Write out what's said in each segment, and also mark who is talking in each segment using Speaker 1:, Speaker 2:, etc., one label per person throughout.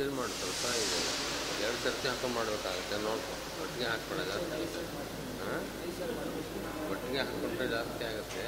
Speaker 1: ಮಿಕ್ಸಿಲಿ ಮಾಡಿ ಸ್ವಲ್ಪ ಇದೆ. ಎರಡು ಸರ್ತಿ ಹಾಕೊಂಡು ಮಾಡಬೇಕಾಗುತ್ತೆ, ನೋಡ್ಕೊ. ಒಟ್ಟಿಗೆ ಹಾಕ್ಬೇಡ ಜಾಸ್ತಿ ಆಗುತ್ತೆ ಹಾಂ? ಒಟ್ಟಿಗೆ ಹಾಕ್ಕೊಂಡ್ರೆ ಜಾಸ್ತಿ ಆಗುತ್ತೆ.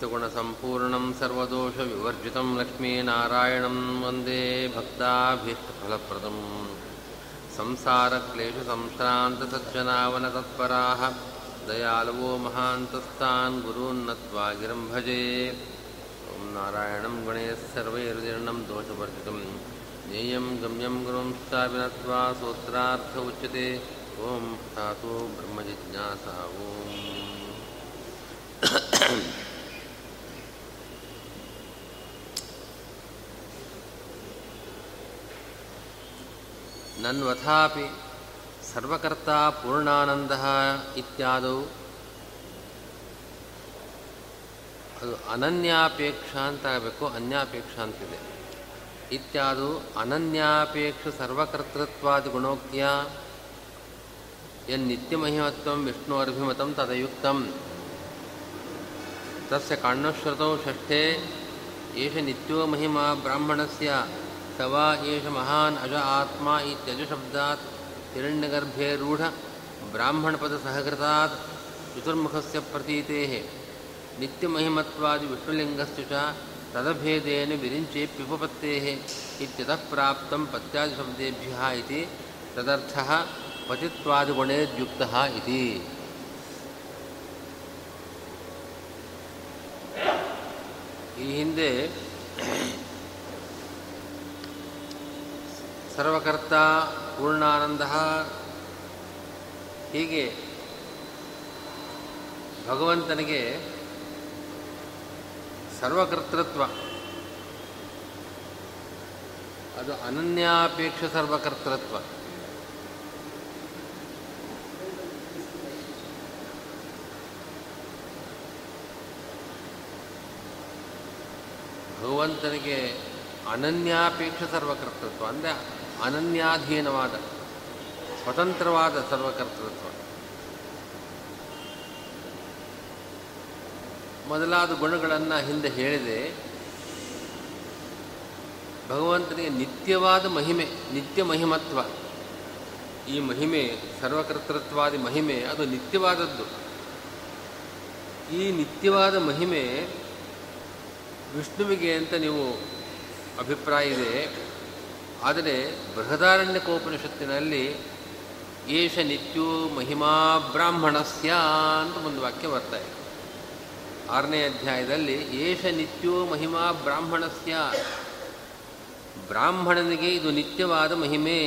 Speaker 1: समस्तगुणसम्पूर्णं सर्वदोषविवर्जितं लक्ष्मीनारायणं वंदे भक्ताभीष्टफलप्रदम् संसारक्लेशसंश्रान्तसज्जनावनतत्पराः दयालवो महान्तस्तान् गुरून्नत्वा गिरं भजे। ॐ नारायणं गणेः सर्वैर्जीर्णं दोषवर्जितं ज्ञेयं गम्यं गुरुं स्थापिनत्वा सूत्रार्थ उच्यते। ॐ धातु ब्रह्मजिज्ञासा। ॐ ನನ್ವಥಾಪಿ ಸರ್ವಕರ್ತ ಪೂರ್ಣಾನಂದ ಇತ್ಯಾದವು ಅದು ಅನನ್ಯಾಪೇಕ್ಷ ಅಂತ ಆಗಬೇಕು ಅನ್ಯಾಪೇಕ್ಷ ಅಂತಿದೆ. ಇತ್ಯಾದು, ಅನನ್ಯಾಪೇಕ್ಷ ಸರ್ವಕರ್ತೃತ್ವಾದಿ ಗುಣೋಕ್ತಿಯ ವಿಷ್ಣು ಅರ್ಭಿಮತಂ ತದಯುಕ್ತ. ತಸ್ಯ ಕಾಣ್ಯಶ್ರುತೌ ಷಷ್ಠೇ, ಏಷ ನಿತ್ಯೋ ಮಹಿಮಾ ಬ್ರಾಹ್ಮಣಸ್ಯ. ಸ ವಾ ಏಷ ಮಹಾನ್ ಅಜ ಆತ್ಮ ಇತ್ಯಜಶಬ್ದಾತ್ ಹಿರಣ್ಯಗರ್ಭೆ ರೂಢ ಬ್ರಾಹ್ಮಣಪದಸಹಕೃತಾತ್ ಚತುರ್ಮುಖಸ್ಯ ಪ್ರತೀತೇಃ ನಿತ್ಯಮಹಿಮತ್ವಾದಿ ವಿಷ್ಣುಲಿಂಗಸ್ಯ ಚ ತದಭೇದೇನ ವಿರಿಂಚೇಪ್ಯುಪಪತ್ತೇಃ ಇತ್ಯತಃ ಪ್ರಾಪ್ತಂ ಪತ್ಯಾದಿಶಬ್ದೇಭ್ಯಃ ಇತಿ ತದರ್ಥಃ ಪತಿತ್ವಾದಿಗುಣೇರ್ಯುಕ್ತಃ ಇತಿ ಈ ಹಿಂದೆ ಸರ್ವಕರ್ತ ಪೂರ್ಣಾನಂದ. ಹೀಗೆ ಭಗವಂತನಿಗೆ ಸರ್ವಕರ್ತೃತ್ವ. ಅದು ಅನನ್ಯಾಪೇಕ್ಷ ಸರ್ವಕರ್ತೃತ್ವ. ಭಗವಂತನಿಗೆ ಅನನ್ಯಾಪೇಕ್ಷ ಸರ್ವಕರ್ತೃತ್ವ. ಅಂದರೆ ಅನನ್ಯಾಧೀನವಾದ, ಸ್ವತಂತ್ರವಾದ ಸರ್ವಕರ್ತೃತ್ವ. ಮೊದಲಾದ ಗುಣಗಳನ್ನು ಹಿಂದೆ ಹೇಳಿದೆ. ಭಗವಂತನಿಗೆ ನಿತ್ಯವಾದ ಮಹಿಮೆ, ನಿತ್ಯ ಮಹಿಮತ್ವ. ಈ ಮಹಿಮೆ, ಸರ್ವಕರ್ತೃತ್ವಾದಿ ಮಹಿಮೆ, ಅದು ನಿತ್ಯವಾದದ್ದು. ಈ ನಿತ್ಯವಾದ ಮಹಿಮೆ ವಿಷ್ಣುವಿಗೆ ಅಂತ ನೀವು ಅಭಿಪ್ರಾಯ ಇದೆ. ಆದರೆ ಬೃಹದಾರಣ್ಯಕೋಪನಿಷತ್ತಿನಲ್ಲಿ ಏಷ ನಿತ್ಯೋ ಮಹಿಮಾ ಬ್ರಾಹ್ಮಣಸ್ಯ ಅಂತ ಒಂದು ವಾಕ್ಯ ಬರ್ತಾ ಇದೆ. ಆರನೇ ಅಧ್ಯಾಯದಲ್ಲಿ ಏಷ ನಿತ್ಯೋ ಮಹಿಮಾ ಬ್ರಾಹ್ಮಣಸ್ಯ. ಬ್ರಾಹ್ಮಣನಿಗೆ ಇದು ನಿತ್ಯವಾದ ಮಹಿಮೆ.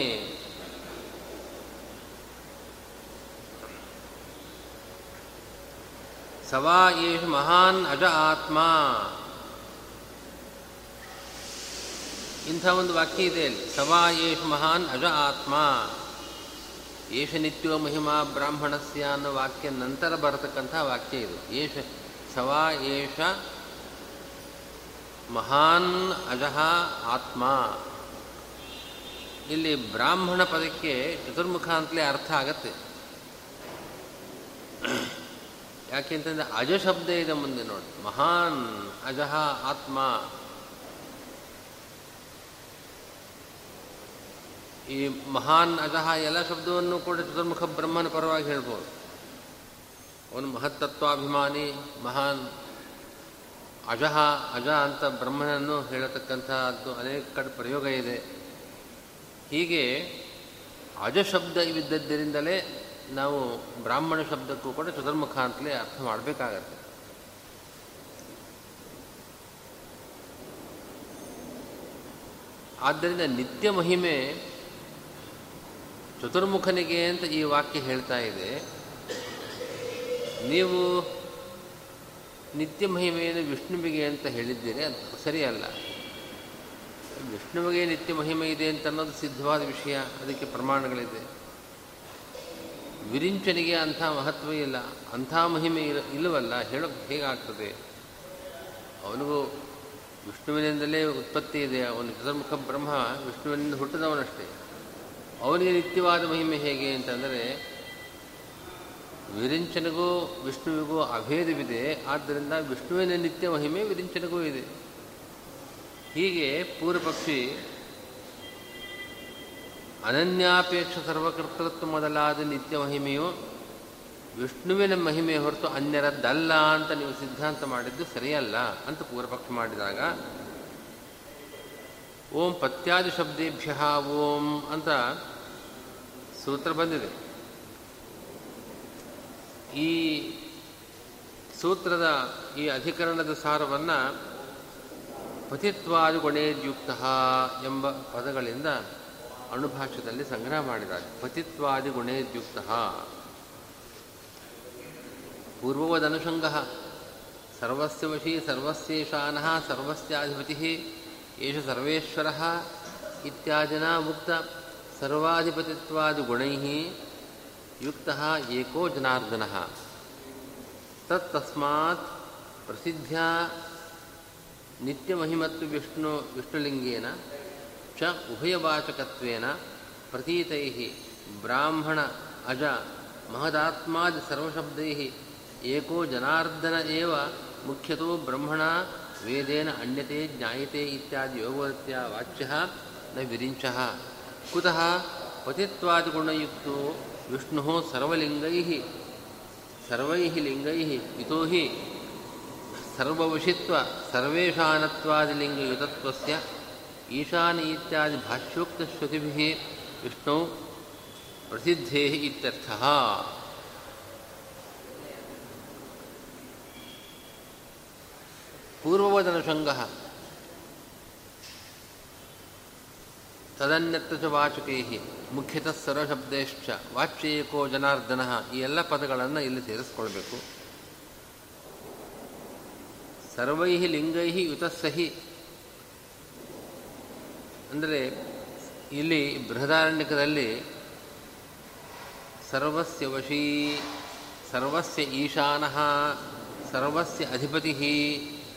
Speaker 1: ಸವಾ ಏಷ ಮಹಾನ್ ಅಜ ಆತ್ಮ. ಇಂಥ ಒಂದು ವಾಕ್ಯ ಇದೆ ಅಲ್ಲಿ. ಸವಾ ಏಷ ಮಹಾನ್ ಅಜ ಆತ್ಮ. ಏಷ ನಿತ್ಯೋ ಮಹಿಮಾ ಬ್ರಾಹ್ಮಣಸ್ಯ ಅನ್ನೋ ವಾಕ್ಯ ನಂತರ ಬರತಕ್ಕಂಥ ವಾಕ್ಯ ಇದು. ಏಷ ಸವಾ ಏಷ ಮಹಾನ್ ಅಜಃ ಆತ್ಮ. ಇಲ್ಲಿ ಬ್ರಾಹ್ಮಣ ಪದಕ್ಕೆ ಚತುರ್ಮುಖ ಅಂತಲೇ ಅರ್ಥ ಆಗತ್ತೆ. ಯಾಕೆಂತಂದರೆ ಅಜ ಶಬ್ದ ಇದೆ ಮುಂದೆ ನೋಡಿ. ಮಹಾನ್ ಅಜಃ ಆತ್ಮ. ಈ ಮಹಾನ್ ಅಜಹ ಎಲ್ಲ ಶಬ್ದವನ್ನು ಕೂಡ ಚತುರ್ಮುಖ ಬ್ರಹ್ಮನ ಪರವಾಗಿ ಹೇಳ್ಬೋದು. ಅವನು ಮಹತ್ತತ್ವಾಭಿಮಾನಿ, ಮಹಾನ್ ಅಜಹ, ಅಜ ಅಂತ ಬ್ರಹ್ಮನನ್ನು ಹೇಳತಕ್ಕಂಥದ್ದು ಅನೇಕ ಕಡೆ ಪ್ರಯೋಗ ಇದೆ. ಹೀಗೆ ಅಜ ಶಬ್ದ ಇವಿದ್ದದ್ದರಿಂದಲೇ ನಾವು ಬ್ರಾಹ್ಮಣ ಶಬ್ದಕ್ಕೂ ಕೂಡ ಚತುರ್ಮುಖ ಅಂತಲೇ ಅರ್ಥ ಮಾಡಬೇಕಾಗತ್ತೆ. ಆದ್ದರಿಂದ ನಿತ್ಯ ಮಹಿಮೆ ಚತುರ್ಮುಖನಿಗೆ ಅಂತ ಈ ವಾಕ್ಯ ಹೇಳ್ತಾ ಇದೆ. ನೀವು ನಿತ್ಯ ಮಹಿಮೆಯನ್ನು ವಿಷ್ಣುವಿಗೆ ಅಂತ ಹೇಳಿದ್ದೀರಿ, ಅದು ಸರಿಯಲ್ಲ. ವಿಷ್ಣುವಿಗೆ ನಿತ್ಯ ಮಹಿಮೆ ಇದೆ ಅಂತ ಅನ್ನೋದು ಸಿದ್ಧವಾದ ವಿಷಯ, ಅದಕ್ಕೆ ಪ್ರಮಾಣಗಳಿದೆ. ವಿರಿಂಚನಿಗೆ ಅಂಥ ಮಹತ್ವ ಇಲ್ಲ, ಅಂಥ ಮಹಿಮೆ ಇಲ್ಲ ಇಲ್ಲವಲ್ಲ ಹೇಳೋಕ್ಕೆ ಹೇಗಾಗ್ತದೆ? ಅವನಿಗೂ ವಿಷ್ಣುವಿನಿಂದಲೇ ಉತ್ಪತ್ತಿ ಇದೆ, ಅವನು ಚತುರ್ಮುಖ ಬ್ರಹ್ಮ, ವಿಷ್ಣುವಿನಿಂದ ಹುಟ್ಟಿದವನಷ್ಟೇ. ಅವನಿಗೆ ನಿತ್ಯವಾದ ಮಹಿಮೆ ಹೇಗೆ ಅಂತಂದರೆ, ವಿರಿಂಚನಿಗೂ ವಿಷ್ಣುವಿಗೂ ಅಭೇದವಿದೆ, ಆದ್ದರಿಂದ ವಿಷ್ಣುವಿನ ನಿತ್ಯ ಮಹಿಮೆ ವಿರಿಂಚನಿಗೂ ಇದೆ. ಹೀಗೆ ಪೂರ್ವಪಕ್ಷಿ ಅನನ್ಯಾಪೇಕ್ಷ ಸರ್ವಕರ್ತೃತ್ವ ಮೊದಲಾದ ನಿತ್ಯ ಮಹಿಮೆಯು ವಿಷ್ಣುವಿನ ಮಹಿಮೆ ಹೊರತು ಅನ್ಯರದ್ದಲ್ಲ ಅಂತ ನೀವು ಸಿದ್ಧಾಂತ ಮಾಡಿದ್ದು ಸರಿಯಲ್ಲ ಅಂತ ಪೂರ್ವಪಕ್ಷ ಮಾಡಿದಾಗ, ಓಂ ಪತ್ಯಾದಿ ಶಬ್ದೇಭ್ಯ ಓಂ ಅಂತ ಸೂತ್ರ ಬಂದಿದೆ. ಈ ಸೂತ್ರದ ಈ ಅಧಿಕರಣದ ಸಾರವನ್ನು ಪತಿತ್ವಾದಿ ಗುಣೇದ್ಯುಕ್ತ ಎಂಬ ಪದಗಳಿಂದ ಅಣುಭಾಷ್ಯದಲ್ಲಿ ಸಂಗ್ರಹ ಮಾಡಿದ್ದಾರೆ. ಪತಿತ್ವಾದಿ ಗುಣೇದ್ಯುಕ್ತ ಪೂರ್ವವದನುಷಂಗ ಸರ್ವಸ್ಯ ವಶಿ ಸರ್ವಸ್ಯೇಷಾನ ಸರ್ವಸ್ಯಾಧಿಪತಿ ಏಷ ಸರ್ವೇಶ್ವರ ಇತ್ಯಾದಿನ ಮುಕ್ತ ಸರ್ವಾಧಿಪತಿತ್ವಾದಿ ಗುಣೈ ಯುಕ್ತ ಏಕೋ ಜನಾರ್ದನ. ತತ್ತಸ್ಮಾತ್ ಪ್ರಸಿದ್ಧ ನಿತ್ಯಮಹಿಮತ್ವ ವಿಷ್ಣು ವಿಷ್ಣುಲಿಂಗೇನ ಚ ಉಭಯವಾಚಕತ್ವೇನ ಪ್ರತೀತೈ ಬ್ರಾಹ್ಮಣ ಅಜ ಮಹದಾತ್ಮಾದಿ ಸರ್ವಶಬ್ದೈ ಏಕೋ ಜನಾರ್ದನ ಏವ ಮುಖ್ಯತೋ ಬ್ರಹ್ಮಣ ವೇದೇನ ಅನ್ಯತೆ ಜ್ಞಾಯತೆ ಇತ್ಯಾದಿ ಯೋಗವತ್ಯ ವಾಚ್ಯ ನ ವಿರಿಂಚ. ಕುತಃ ಪತಿತ್ವಾದಿಗುಣಯುಕ್ತೋ ವಿಷ್ಣು ಸರ್ವಲಿಂಗೈ. ಸರ್ವೈ ಲಿಂಗೈ ಇತೋ ಹಿ ಸರ್ವವಶಿತ್ವ ಸರ್ವೇಶಾನತ್ವಾದಿಲಿಂಗಯುತತ್ವಸ್ಯ ಈಶಾನ ಇತ್ಯಾದಿ ಭಾಷ್ಯೋಕ್ತಶ್ರುತಿಭಿः ವಿಷ್ಣು ಪ್ರಸಿದ್ಧೇ ಇತ್ಯರ್ಥಃ. ಪೂರ್ವವದನುಷಂಗಃ ತದನ್ಯತ್ರ ಚ ವಾಚಕೈ ಮುಖ್ಯತಃ ಸರ್ವಶಬ್ದೇಶ್ಚ ವಾಚ್ಯೇಕೋ ಜನಾರ್ದನ, ಈ ಎಲ್ಲ ಪದಗಳನ್ನು ಇಲ್ಲಿ ಸೇರಿಸ್ಕೊಳ್ಬೇಕು. ಸರ್ವೈ ಲಿಂಗೈ ಯುತಸ್ಸಹಿ. ಅಂದರೆ ಇಲ್ಲಿ ಬೃಹದಾರಣ್ಯಕದಲ್ಲಿ ಸರ್ವಸ್ಯ ವಶೀ, ಸರ್ವಸ್ಯ ಈಶಾನ, ಸರ್ವಸ್ಯ ಅಧಿಪತಿ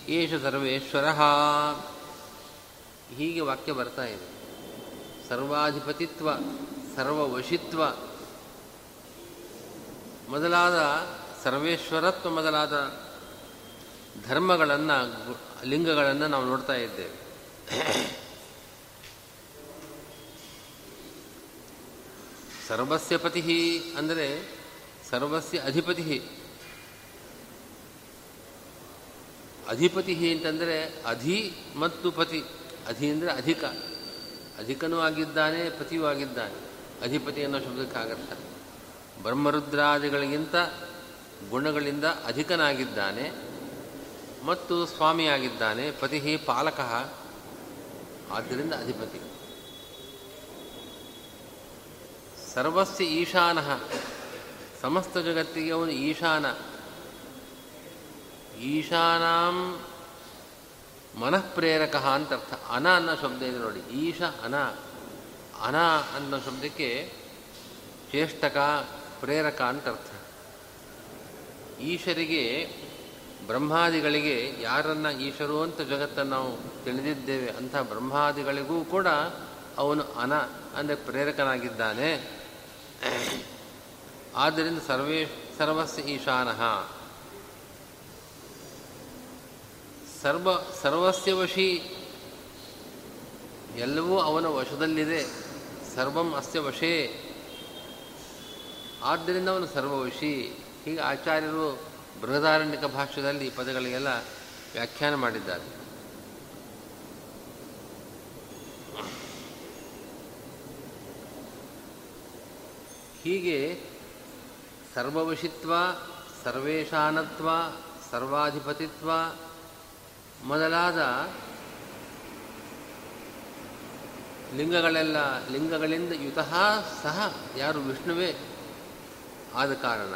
Speaker 1: ಏಷ ಸರ್ವೇಶ್ವರ. ಹೀಗೆ ವಾಕ್ಯ ಬರ್ತಾ ಇದೆ. ಸರ್ವಾಧಿಪತಿತ್ವ, ಸರ್ವವಶಿತ್ವ. ಮೊದಲಾದ ಸರ್ವೇಶ್ವರತ್ವ ಮೊದಲಾದ ಧರ್ಮಗಳನ್ನು, ಲಿಂಗಗಳನ್ನು ನಾವು ನೋಡ್ತಾ ಇದ್ದೇವೆ. ಸರ್ವಸ್ಯ ಪತಿ ಅಂದರೆ ಸರ್ವಸ್ಯ ಅಧಿಪತಿ. ಅಧಿಪತಿ ಅಂತಂದರೆ ಅಧಿ ಮತ್ತು ಪತಿ. ಅಧಿ ಅಂದರೆ ಅಧಿಕ. ಅಧಿಕನೂ ಆಗಿದ್ದಾನೆ ಪತಿಯೂ ಆಗಿದ್ದಾನೆ ಅಧಿಪತಿ ಅನ್ನೋ ಬ್ರಹ್ಮರುದ್ರಾದಿಗಳಿಗಿಂತ ಗುಣಗಳಿಂದ ಅಧಿಕನಾಗಿದ್ದಾನೆ ಮತ್ತು ಸ್ವಾಮಿಯಾಗಿದ್ದಾನೆ ಪತಿ ಪಾಲಕ, ಆದ್ದರಿಂದ ಅಧಿಪತಿ. ಸರ್ವಸ್ಯ ಈಶಾನ, ಸಮಸ್ತ ಜಗತ್ತಿಗೆ ಅವನು ಈಶಾನ. ಈಶಾನಾಂ ಮನಃಪ್ರೇರಕ ಅಂತ ಅರ್ಥ. ಅನ ಅನ್ನೋ ಶಬ್ದ ಇದೆ ನೋಡಿ. ಈಶ ಅನ. ಅನ ಅನ್ನೋ ಶಬ್ದಕ್ಕೆ ಚೇಷ್ಟಕ ಪ್ರೇರಕ ಅಂತ ಅರ್ಥ. ಈಶರಿಗೆ, ಬ್ರಹ್ಮಾದಿಗಳಿಗೆ ಯಾರನ್ನು ಈಶರು ಅಂತ ಜಗತ್ತನ್ನು ನಾವು ತಿಳಿದಿದ್ದೇವೆ, ಅಂಥ ಬ್ರಹ್ಮಾದಿಗಳಿಗೂ ಕೂಡ ಅವನು ಅನ ಅಂದರೆ ಪ್ರೇರಕನಾಗಿದ್ದಾನೆ. ಆದ್ದರಿಂದ ಸರ್ವೇ ಸರ್ವಸ್ ಈಶಾನಃ. ಸರ್ವ ಸರ್ವಸ್ಯ ವಶಿ ಎಲ್ಲವೂ ಅವನ ವಶದಲ್ಲಿದೆ. ಸರ್ವಂ ಅಸ್ಯ ವಶೇ ಆದ್ದರಿಂದ ಅವನು ಸರ್ವವಶಿ. ಹೀಗೆ ಆಚಾರ್ಯರು ಬೃಹದಾರಣ್ಯಕ ಭಾಷ್ಯದಲ್ಲಿ ಈ ಪದಗಳಿಗೆಲ್ಲ ವ್ಯಾಖ್ಯಾನ ಮಾಡಿದ್ದಾರೆ. ಹೀಗೆ ಸರ್ವವಶಿತ್ವ, ಸರ್ವೇಶಾನತ್ವ, ಸರ್ವಾಧಿಪತಿತ್ವ ಮೊದಲಾದ ಲಿಂಗಗಳೆಲ್ಲ, ಲಿಂಗಗಳಿಂದ ಯುತಃ ಸಹ ಯಾರು ವಿಷ್ಣುವೇ ಆದ ಕಾರಣ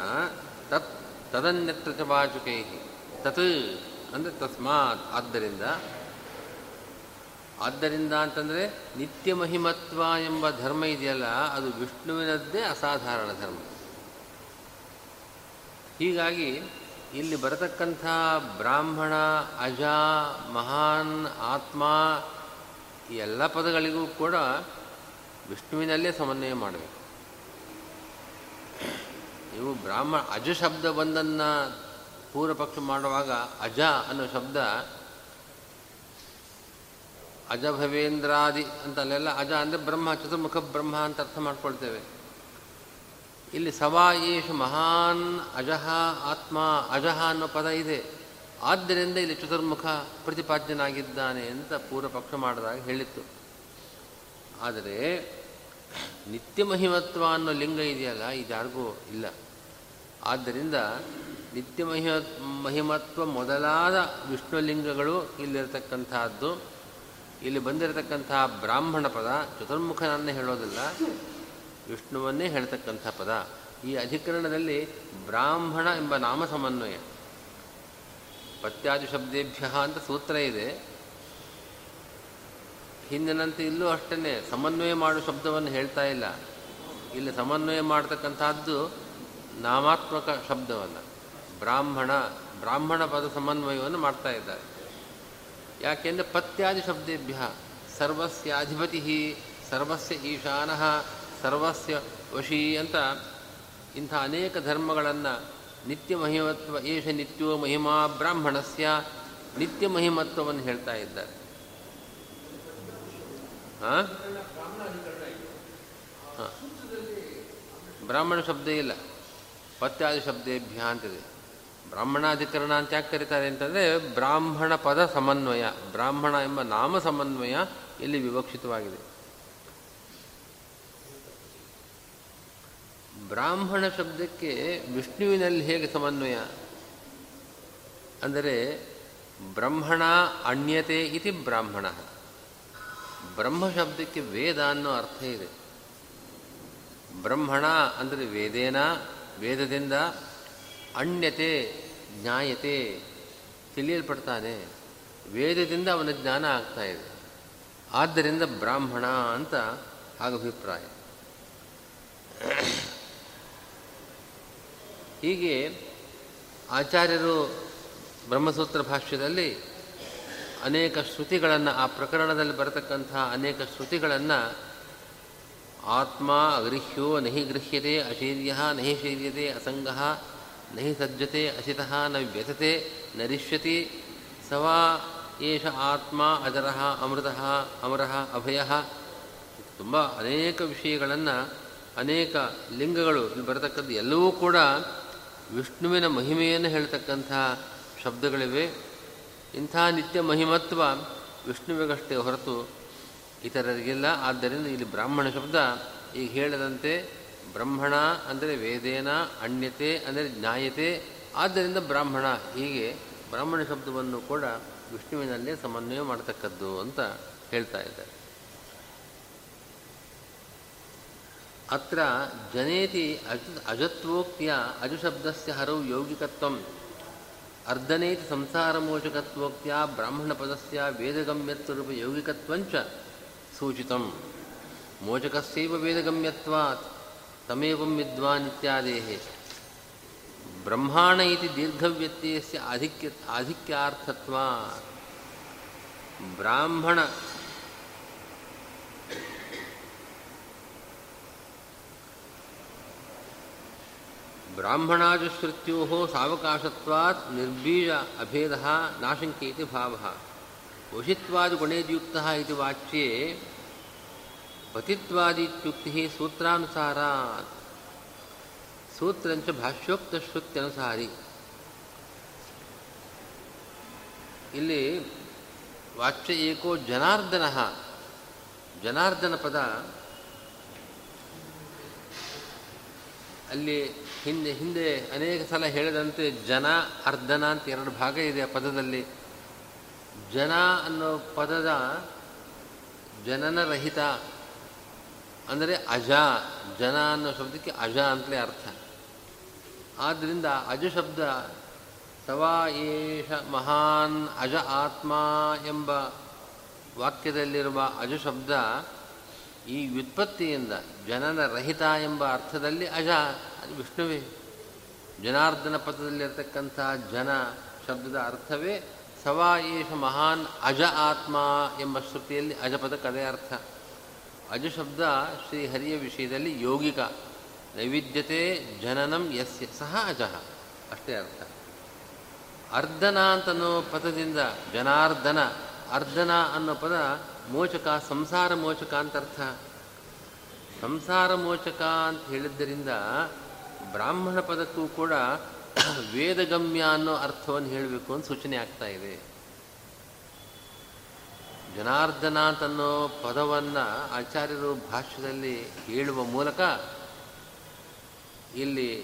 Speaker 1: ತತ್ ತದನ್ಯತ್ರ ಚ ವಾಚುಕೈ ತತ್ ಅಂದರೆ ತಸ್ಮಾತ್. ಆದ್ದರಿಂದ ಆದ್ದರಿಂದ ಅಂತಂದರೆ ನಿತ್ಯ ಮಹಿಮತ್ವ ಎಂಬ ಧರ್ಮ ಇದೆಯಲ್ಲ, ಅದು ವಿಷ್ಣುವಿನದ್ದೇ ಅಸಾಧಾರಣ ಧರ್ಮ. ಹೀಗಾಗಿ ಇಲ್ಲಿ ಬರತಕ್ಕಂಥ ಬ್ರಾಹ್ಮಣ, ಅಜ, ಮಹಾನ್, ಆತ್ಮ ಎಲ್ಲ ಪದಗಳಿಗೂ ಕೂಡ ವಿಷ್ಣುವಿನಲ್ಲೇ ಸಮನ್ವಯ ಮಾಡಬೇಕು. ಇವು ಬ್ರಾಹ್ಮಣ ಅಜ ಶಬ್ದ ಬಂದನ್ನು ಪೂರ್ವಪಕ್ಷ ಮಾಡುವಾಗ ಅಜ ಅನ್ನೋ ಶಬ್ದ ಅಜ ಭವೇಂದ್ರಾದಿ ಅಂತಲ್ಲೆಲ್ಲ ಅಜ ಅಂದರೆ ಬ್ರಹ್ಮ, ಚತುರ್ಮುಖ ಬ್ರಹ್ಮ ಅಂತ ಅರ್ಥ ಮಾಡ್ಕೊಳ್ತೇವೆ. ಇಲ್ಲಿ ಸವಾ ಏಷು ಮಹಾನ್ ಅಜಹ ಆತ್ಮ ಅಜಹ ಅನ್ನೋ ಪದ ಇದೆ. ಆದ್ದರಿಂದ ಇಲ್ಲಿ ಚತುರ್ಮುಖ ಪ್ರತಿಪಾದ್ಯನಾಗಿದ್ದಾನೆ ಅಂತ ಪೂರ್ವ ಪಕ್ಷ ಮಾಡಿದಾಗ ಹೇಳಿತ್ತು. ಆದರೆ ನಿತ್ಯ ಮಹಿಮತ್ವ ಅನ್ನೋ ಲಿಂಗ ಇದೆಯಲ್ಲ, ಇದ್ಯಾರಿಗೂ ಇಲ್ಲ. ಆದ್ದರಿಂದ ನಿತ್ಯ ಮಹಿ ಮಹಿಮತ್ವ ಮೊದಲಾದ ವಿಷ್ಣು ಲಿಂಗಗಳು ಇಲ್ಲಿರತಕ್ಕಂಥದ್ದು. ಇಲ್ಲಿ ಬಂದಿರತಕ್ಕಂತಹ ಬ್ರಾಹ್ಮಣ ಪದ ಚತುರ್ಮುಖನನ್ನೇ ಹೇಳೋದಿಲ್ಲ. ವಿಷ್ಣುವನ್ನೇ ಹೇಳ್ತಕ್ಕಂಥ ಪದ. ಈ ಅಧಿಕರಣದಲ್ಲಿ ಬ್ರಾಹ್ಮಣ ಎಂಬ ನಾಮ ಸಮನ್ವಯ ಪತ್ಯಾದಿ ಶಬ್ದೇಭ್ಯ ಅಂತ ಸೂತ್ರ ಇದೆ. ಹಿಂದಿನಂತೆ ಇಲ್ಲೂ ಅಷ್ಟೇ ಸಮನ್ವಯ ಮಾಡುವ ಶಬ್ದವನ್ನು ಹೇಳ್ತಾ ಇಲ್ಲ. ಇಲ್ಲಿ ಸಮನ್ವಯ ಮಾಡತಕ್ಕಂಥದ್ದು ನಾಮಾತ್ಮಕ ಶಬ್ದವನ್ನು ಬ್ರಾಹ್ಮಣ ಬ್ರಾಹ್ಮಣ ಪದ ಸಮನ್ವಯವನ್ನು ಮಾಡ್ತಾ ಇದ್ದಾರೆ. ಯಾಕೆಂದರೆ ಪತ್ಯಾದಿ ಶಬ್ದೇಭ್ಯ ಸರ್ವಸ್ಯಾಧಿಪತಿ ಸರ್ವಸ್ಯ ಈಶಾನಃ ಸರ್ವಸ್ಯ ವಶಿ ಅಂತ ಇಂಥ ಅನೇಕ ಧರ್ಮಗಳನ್ನು ನಿತ್ಯ ಮಹಿಮತ್ವ ಏಷ ನಿತ್ಯೋ ಮಹಿಮಾ ಬ್ರಾಹ್ಮಣಸ್ಯ ನಿತ್ಯ ಮಹಿಮತ್ವವನ್ನು ಹೇಳ್ತಾ ಇದ್ದಾರೆ. ಹಾಂ. ಬ್ರಾಹ್ಮಣ ಶಬ್ದ ಇಲ್ಲ. ಪತ್ಯಾದಿ ಶಬ್ದೇಭ್ಯ ಅಂತಿದೆ. ಬ್ರಾಹ್ಮಣಾಧಿಕರಣ ಅಂತ ಯಾಕೆ ಕರೀತಾರೆ ಅಂತಂದರೆ ಬ್ರಾಹ್ಮಣ ಪದ ಸಮನ್ವಯ, ಬ್ರಾಹ್ಮಣ ಎಂಬ ನಾಮ ಸಮನ್ವಯ ಇಲ್ಲಿ ವಿವಕ್ಷಿತವಾಗಿದೆ. ಬ್ರಾಹ್ಮಣ ಶಬ್ದಕ್ಕೆ ವಿಷ್ಣುವಿನಲ್ಲಿ ಹೇಗೆ ಸಮನ್ವಯ? ಅಂದರೆ, ಬ್ರಹ್ಮಣ ಅಣ್ಯತೆ ಇತಿ ಬ್ರಾಹ್ಮಣ. ಬ್ರಹ್ಮ ಶಬ್ದಕ್ಕೆ ವೇದ ಅನ್ನೋ ಅರ್ಥ ಇದೆ. ಬ್ರಹ್ಮಣ ಅಂದರೆ ವೇದೇನ, ವೇದದಿಂದ ಅಣ್ಯತೆ ಜ್ಞಾಯತೆ ತಿಳಿಯಲ್ಪಡ್ತಾನೆ. ವೇದದಿಂದ ಅವನ ಜ್ಞಾನ ಆಗ್ತಾ ಇದೆ. ಆದ್ದರಿಂದ ಬ್ರಾಹ್ಮಣ ಅಂತ ಅಭಿಪ್ರಾಯ. ಹೀಗೆ ಆಚಾರ್ಯರು ಬ್ರಹ್ಮಸೂತ್ರ ಭಾಷ್ಯದಲ್ಲಿ ಅನೇಕ ಶ್ರುತಿಗಳನ್ನು, ಆ ಪ್ರಕರಣದಲ್ಲಿ ಬರತಕ್ಕಂತಹ ಅನೇಕ ಶ್ರುತಿಗಳನ್ನು, ಆತ್ಮ ಅಗೃಹ್ಯೋ ನಹಿ ಗೃಹ್ಯತೆ ಅಶೀರ್ಯ ನಹಿ ಶೀರ್ಯತೆ ಅಸಂಗ ನಹಿ ಸಜ್ಜತೆ ಅಶಿತ ನ ವ್ಯಥತೆ ನರಿಷ್ಯತಿ ಸವಾ ಏಷ ಆತ್ಮ ಅಜರ ಅಮೃತ ಅಮರ ಅಭಯ ತುಂಬ ಅನೇಕ ವಿಷಯಗಳನ್ನು, ಅನೇಕ ಲಿಂಗಗಳು ಇಲ್ಲಿ ಬರತಕ್ಕದ್ದು ಎಲ್ಲವೂ ಕೂಡ ವಿಷ್ಣುವಿನ ಮಹಿಮೆಯನ್ನು ಹೇಳ್ತಕ್ಕಂಥ ಶಬ್ದಗಳಿವೆ. ಇಂಥ ನಿತ್ಯ ಮಹಿಮತ್ವ ವಿಷ್ಣುವಿಗಷ್ಟೇ ಹೊರತು ಇತರರಿಗಿಲ್ಲ. ಆದ್ದರಿಂದ ಇಲ್ಲಿ ಬ್ರಾಹ್ಮಣ ಶಬ್ದ ಈಗ ಹೇಳದಂತೆ ಬ್ರಾಹ್ಮಣ ಅಂದರೆ ವೇದೇನ ಅಣ್ಯತೆ ಅಂದರೆ ಜ್ಞಾಯತೆ. ಆದ್ದರಿಂದ ಬ್ರಾಹ್ಮಣ ಹೀಗೆ ಬ್ರಾಹ್ಮಣ ಶಬ್ದವನ್ನು ಕೂಡ ವಿಷ್ಣುವಿನಲ್ಲೇ ಸಮನ್ವಯ ಮಾಡತಕ್ಕದ್ದು ಅಂತ ಹೇಳ್ತಾ ಇದ್ದಾರೆ. अत्र जनेति अज अजत्वोक्त्या अजुशब्दस्य हरौ यौगिकत्वम्। अर्दनेति संसारमोचकत्वोक्त्या ब्राह्मणपदस्य वेदगम्यत्वरूपयौगिकत्वञ्च सूचितं मोचकस्यैव वेदगम्यत्वात् तमेवं विद्वान् इत्यादेः। ब्रह्माण इति दीर्घव्यत्ययस्य आधिक्य आधिक्यार्थत्वात्। ब्राह्मण ಬ್ರಾಹ್ಮಣ ಬ್ರಾಹ್ಮಣಾಜಶ್ರುತ್ಯೋ ಸಾವಕಾಶತ್ವಾತ್ ನಿರ್ಬೀಜ ಅಭೇದ ನಾಶಂಕೆ ಇತಿ ಭಾವ ವಶಿತ್ವಾದಿಗುಣೇದ್ಯುಕ್ತ ಇತಿ ವಾಚ್ಯೆ ಪತಿತ್ವಾದಿತ್ಯುಕ್ತಿ ಸೂತ್ರಾನುಸಾರಾತ್ ಸೂತ್ರಂಚ ಭಾಷ್ಯೋಕ್ತಶ್ರುತ್ಯನುಸಾರಿ ಇಲ್ಲಿ ವಾಚ್ಯ ಏಕೋ ಜನಾರ್ದನ। ಜನಾರ್ದನ ಪದ ಅಲ್ಲಿ ಹಿಂದೆ ಹಿಂದೆ ಅನೇಕ ಸಲ ಹೇಳಿದಂತೆ ಜನ, ಅರ್ಧನ ಅಂತ ಎರಡು ಭಾಗ ಇದೆ ಆ ಪದದಲ್ಲಿ. ಜನ ಅನ್ನೋ ಪದದ ಜನನರಹಿತ ಅಂದರೆ ಅಜ, ಜನ ಅನ್ನೋ ಶಬ್ದಕ್ಕೆ ಅಜ ಅಂತಲೇ ಅರ್ಥ. ಆದ್ದರಿಂದ ಅಜ ಶಬ್ದ ತವಾ ಏಷ ಮಹಾನ್ ಅಜ ಆತ್ಮ ಎಂಬ ವಾಕ್ಯದಲ್ಲಿರುವ ಅಜ ಶಬ್ದ ಈ ವ್ಯುತ್ಪತ್ತಿಯಿಂದ, ಜನನ ರಹಿತ ಎಂಬ ಅರ್ಥದಲ್ಲಿ ಅಜ. ಅದು ವಿಷ್ಣುವೇ. ಜನಾರ್ದನ ಪದದಲ್ಲಿರ್ತಕ್ಕಂಥ ಜನ ಶಬ್ದದ ಅರ್ಥವೇ ಸವಾ ಏಷ ಮಹಾನ್ ಅಜ ಆತ್ಮ ಎಂಬ ಶ್ರುತಿಯಲ್ಲಿ ಅಜಪದ ಕದೇ ಅರ್ಥ. ಅಜ ಶಬ್ದ ಶ್ರೀಹರಿಯ ವಿಷಯದಲ್ಲಿ ಯೋಗಿಕ. ನೈವಿದ್ಯತೆ ಜನನಂ ಯಸ್ಯ, ಸಹ ಅಜಃ. ಅಷ್ಟೇ ಅರ್ಥ. ಅರ್ಧನ ಅಂತನೋ ಪದದಿಂದ ಜನಾರ್ದನ, ಅರ್ಧನ ಅನ್ನೋ ಪದ ಮೋಚಕ, ಸಂಸಾರ ಮೋಚಕ ಅಂತ ಅರ್ಥ. ಸಂಸಾರ ಮೋಚಕ ಅಂತ ಹೇಳಿದ್ದರಿಂದ ಬ್ರಾಹ್ಮಣ ಪದಕ್ಕೂ ಕೂಡ ವೇದಗಮ್ಯ ಅನ್ನೋ ಅರ್ಥವನ್ನು ಹೇಳಬೇಕು ಅಂತ ಸೂಚನೆ ಆಗ್ತಾ ಇದೆ. ಜನಾರ್ದನ ಅಂತನ್ನೋ ಪದವನ್ನು ಆಚಾರ್ಯರು ಭಾಷ್ಯದಲ್ಲಿ ಹೇಳುವ ಮೂಲಕ ಇಲ್ಲಿ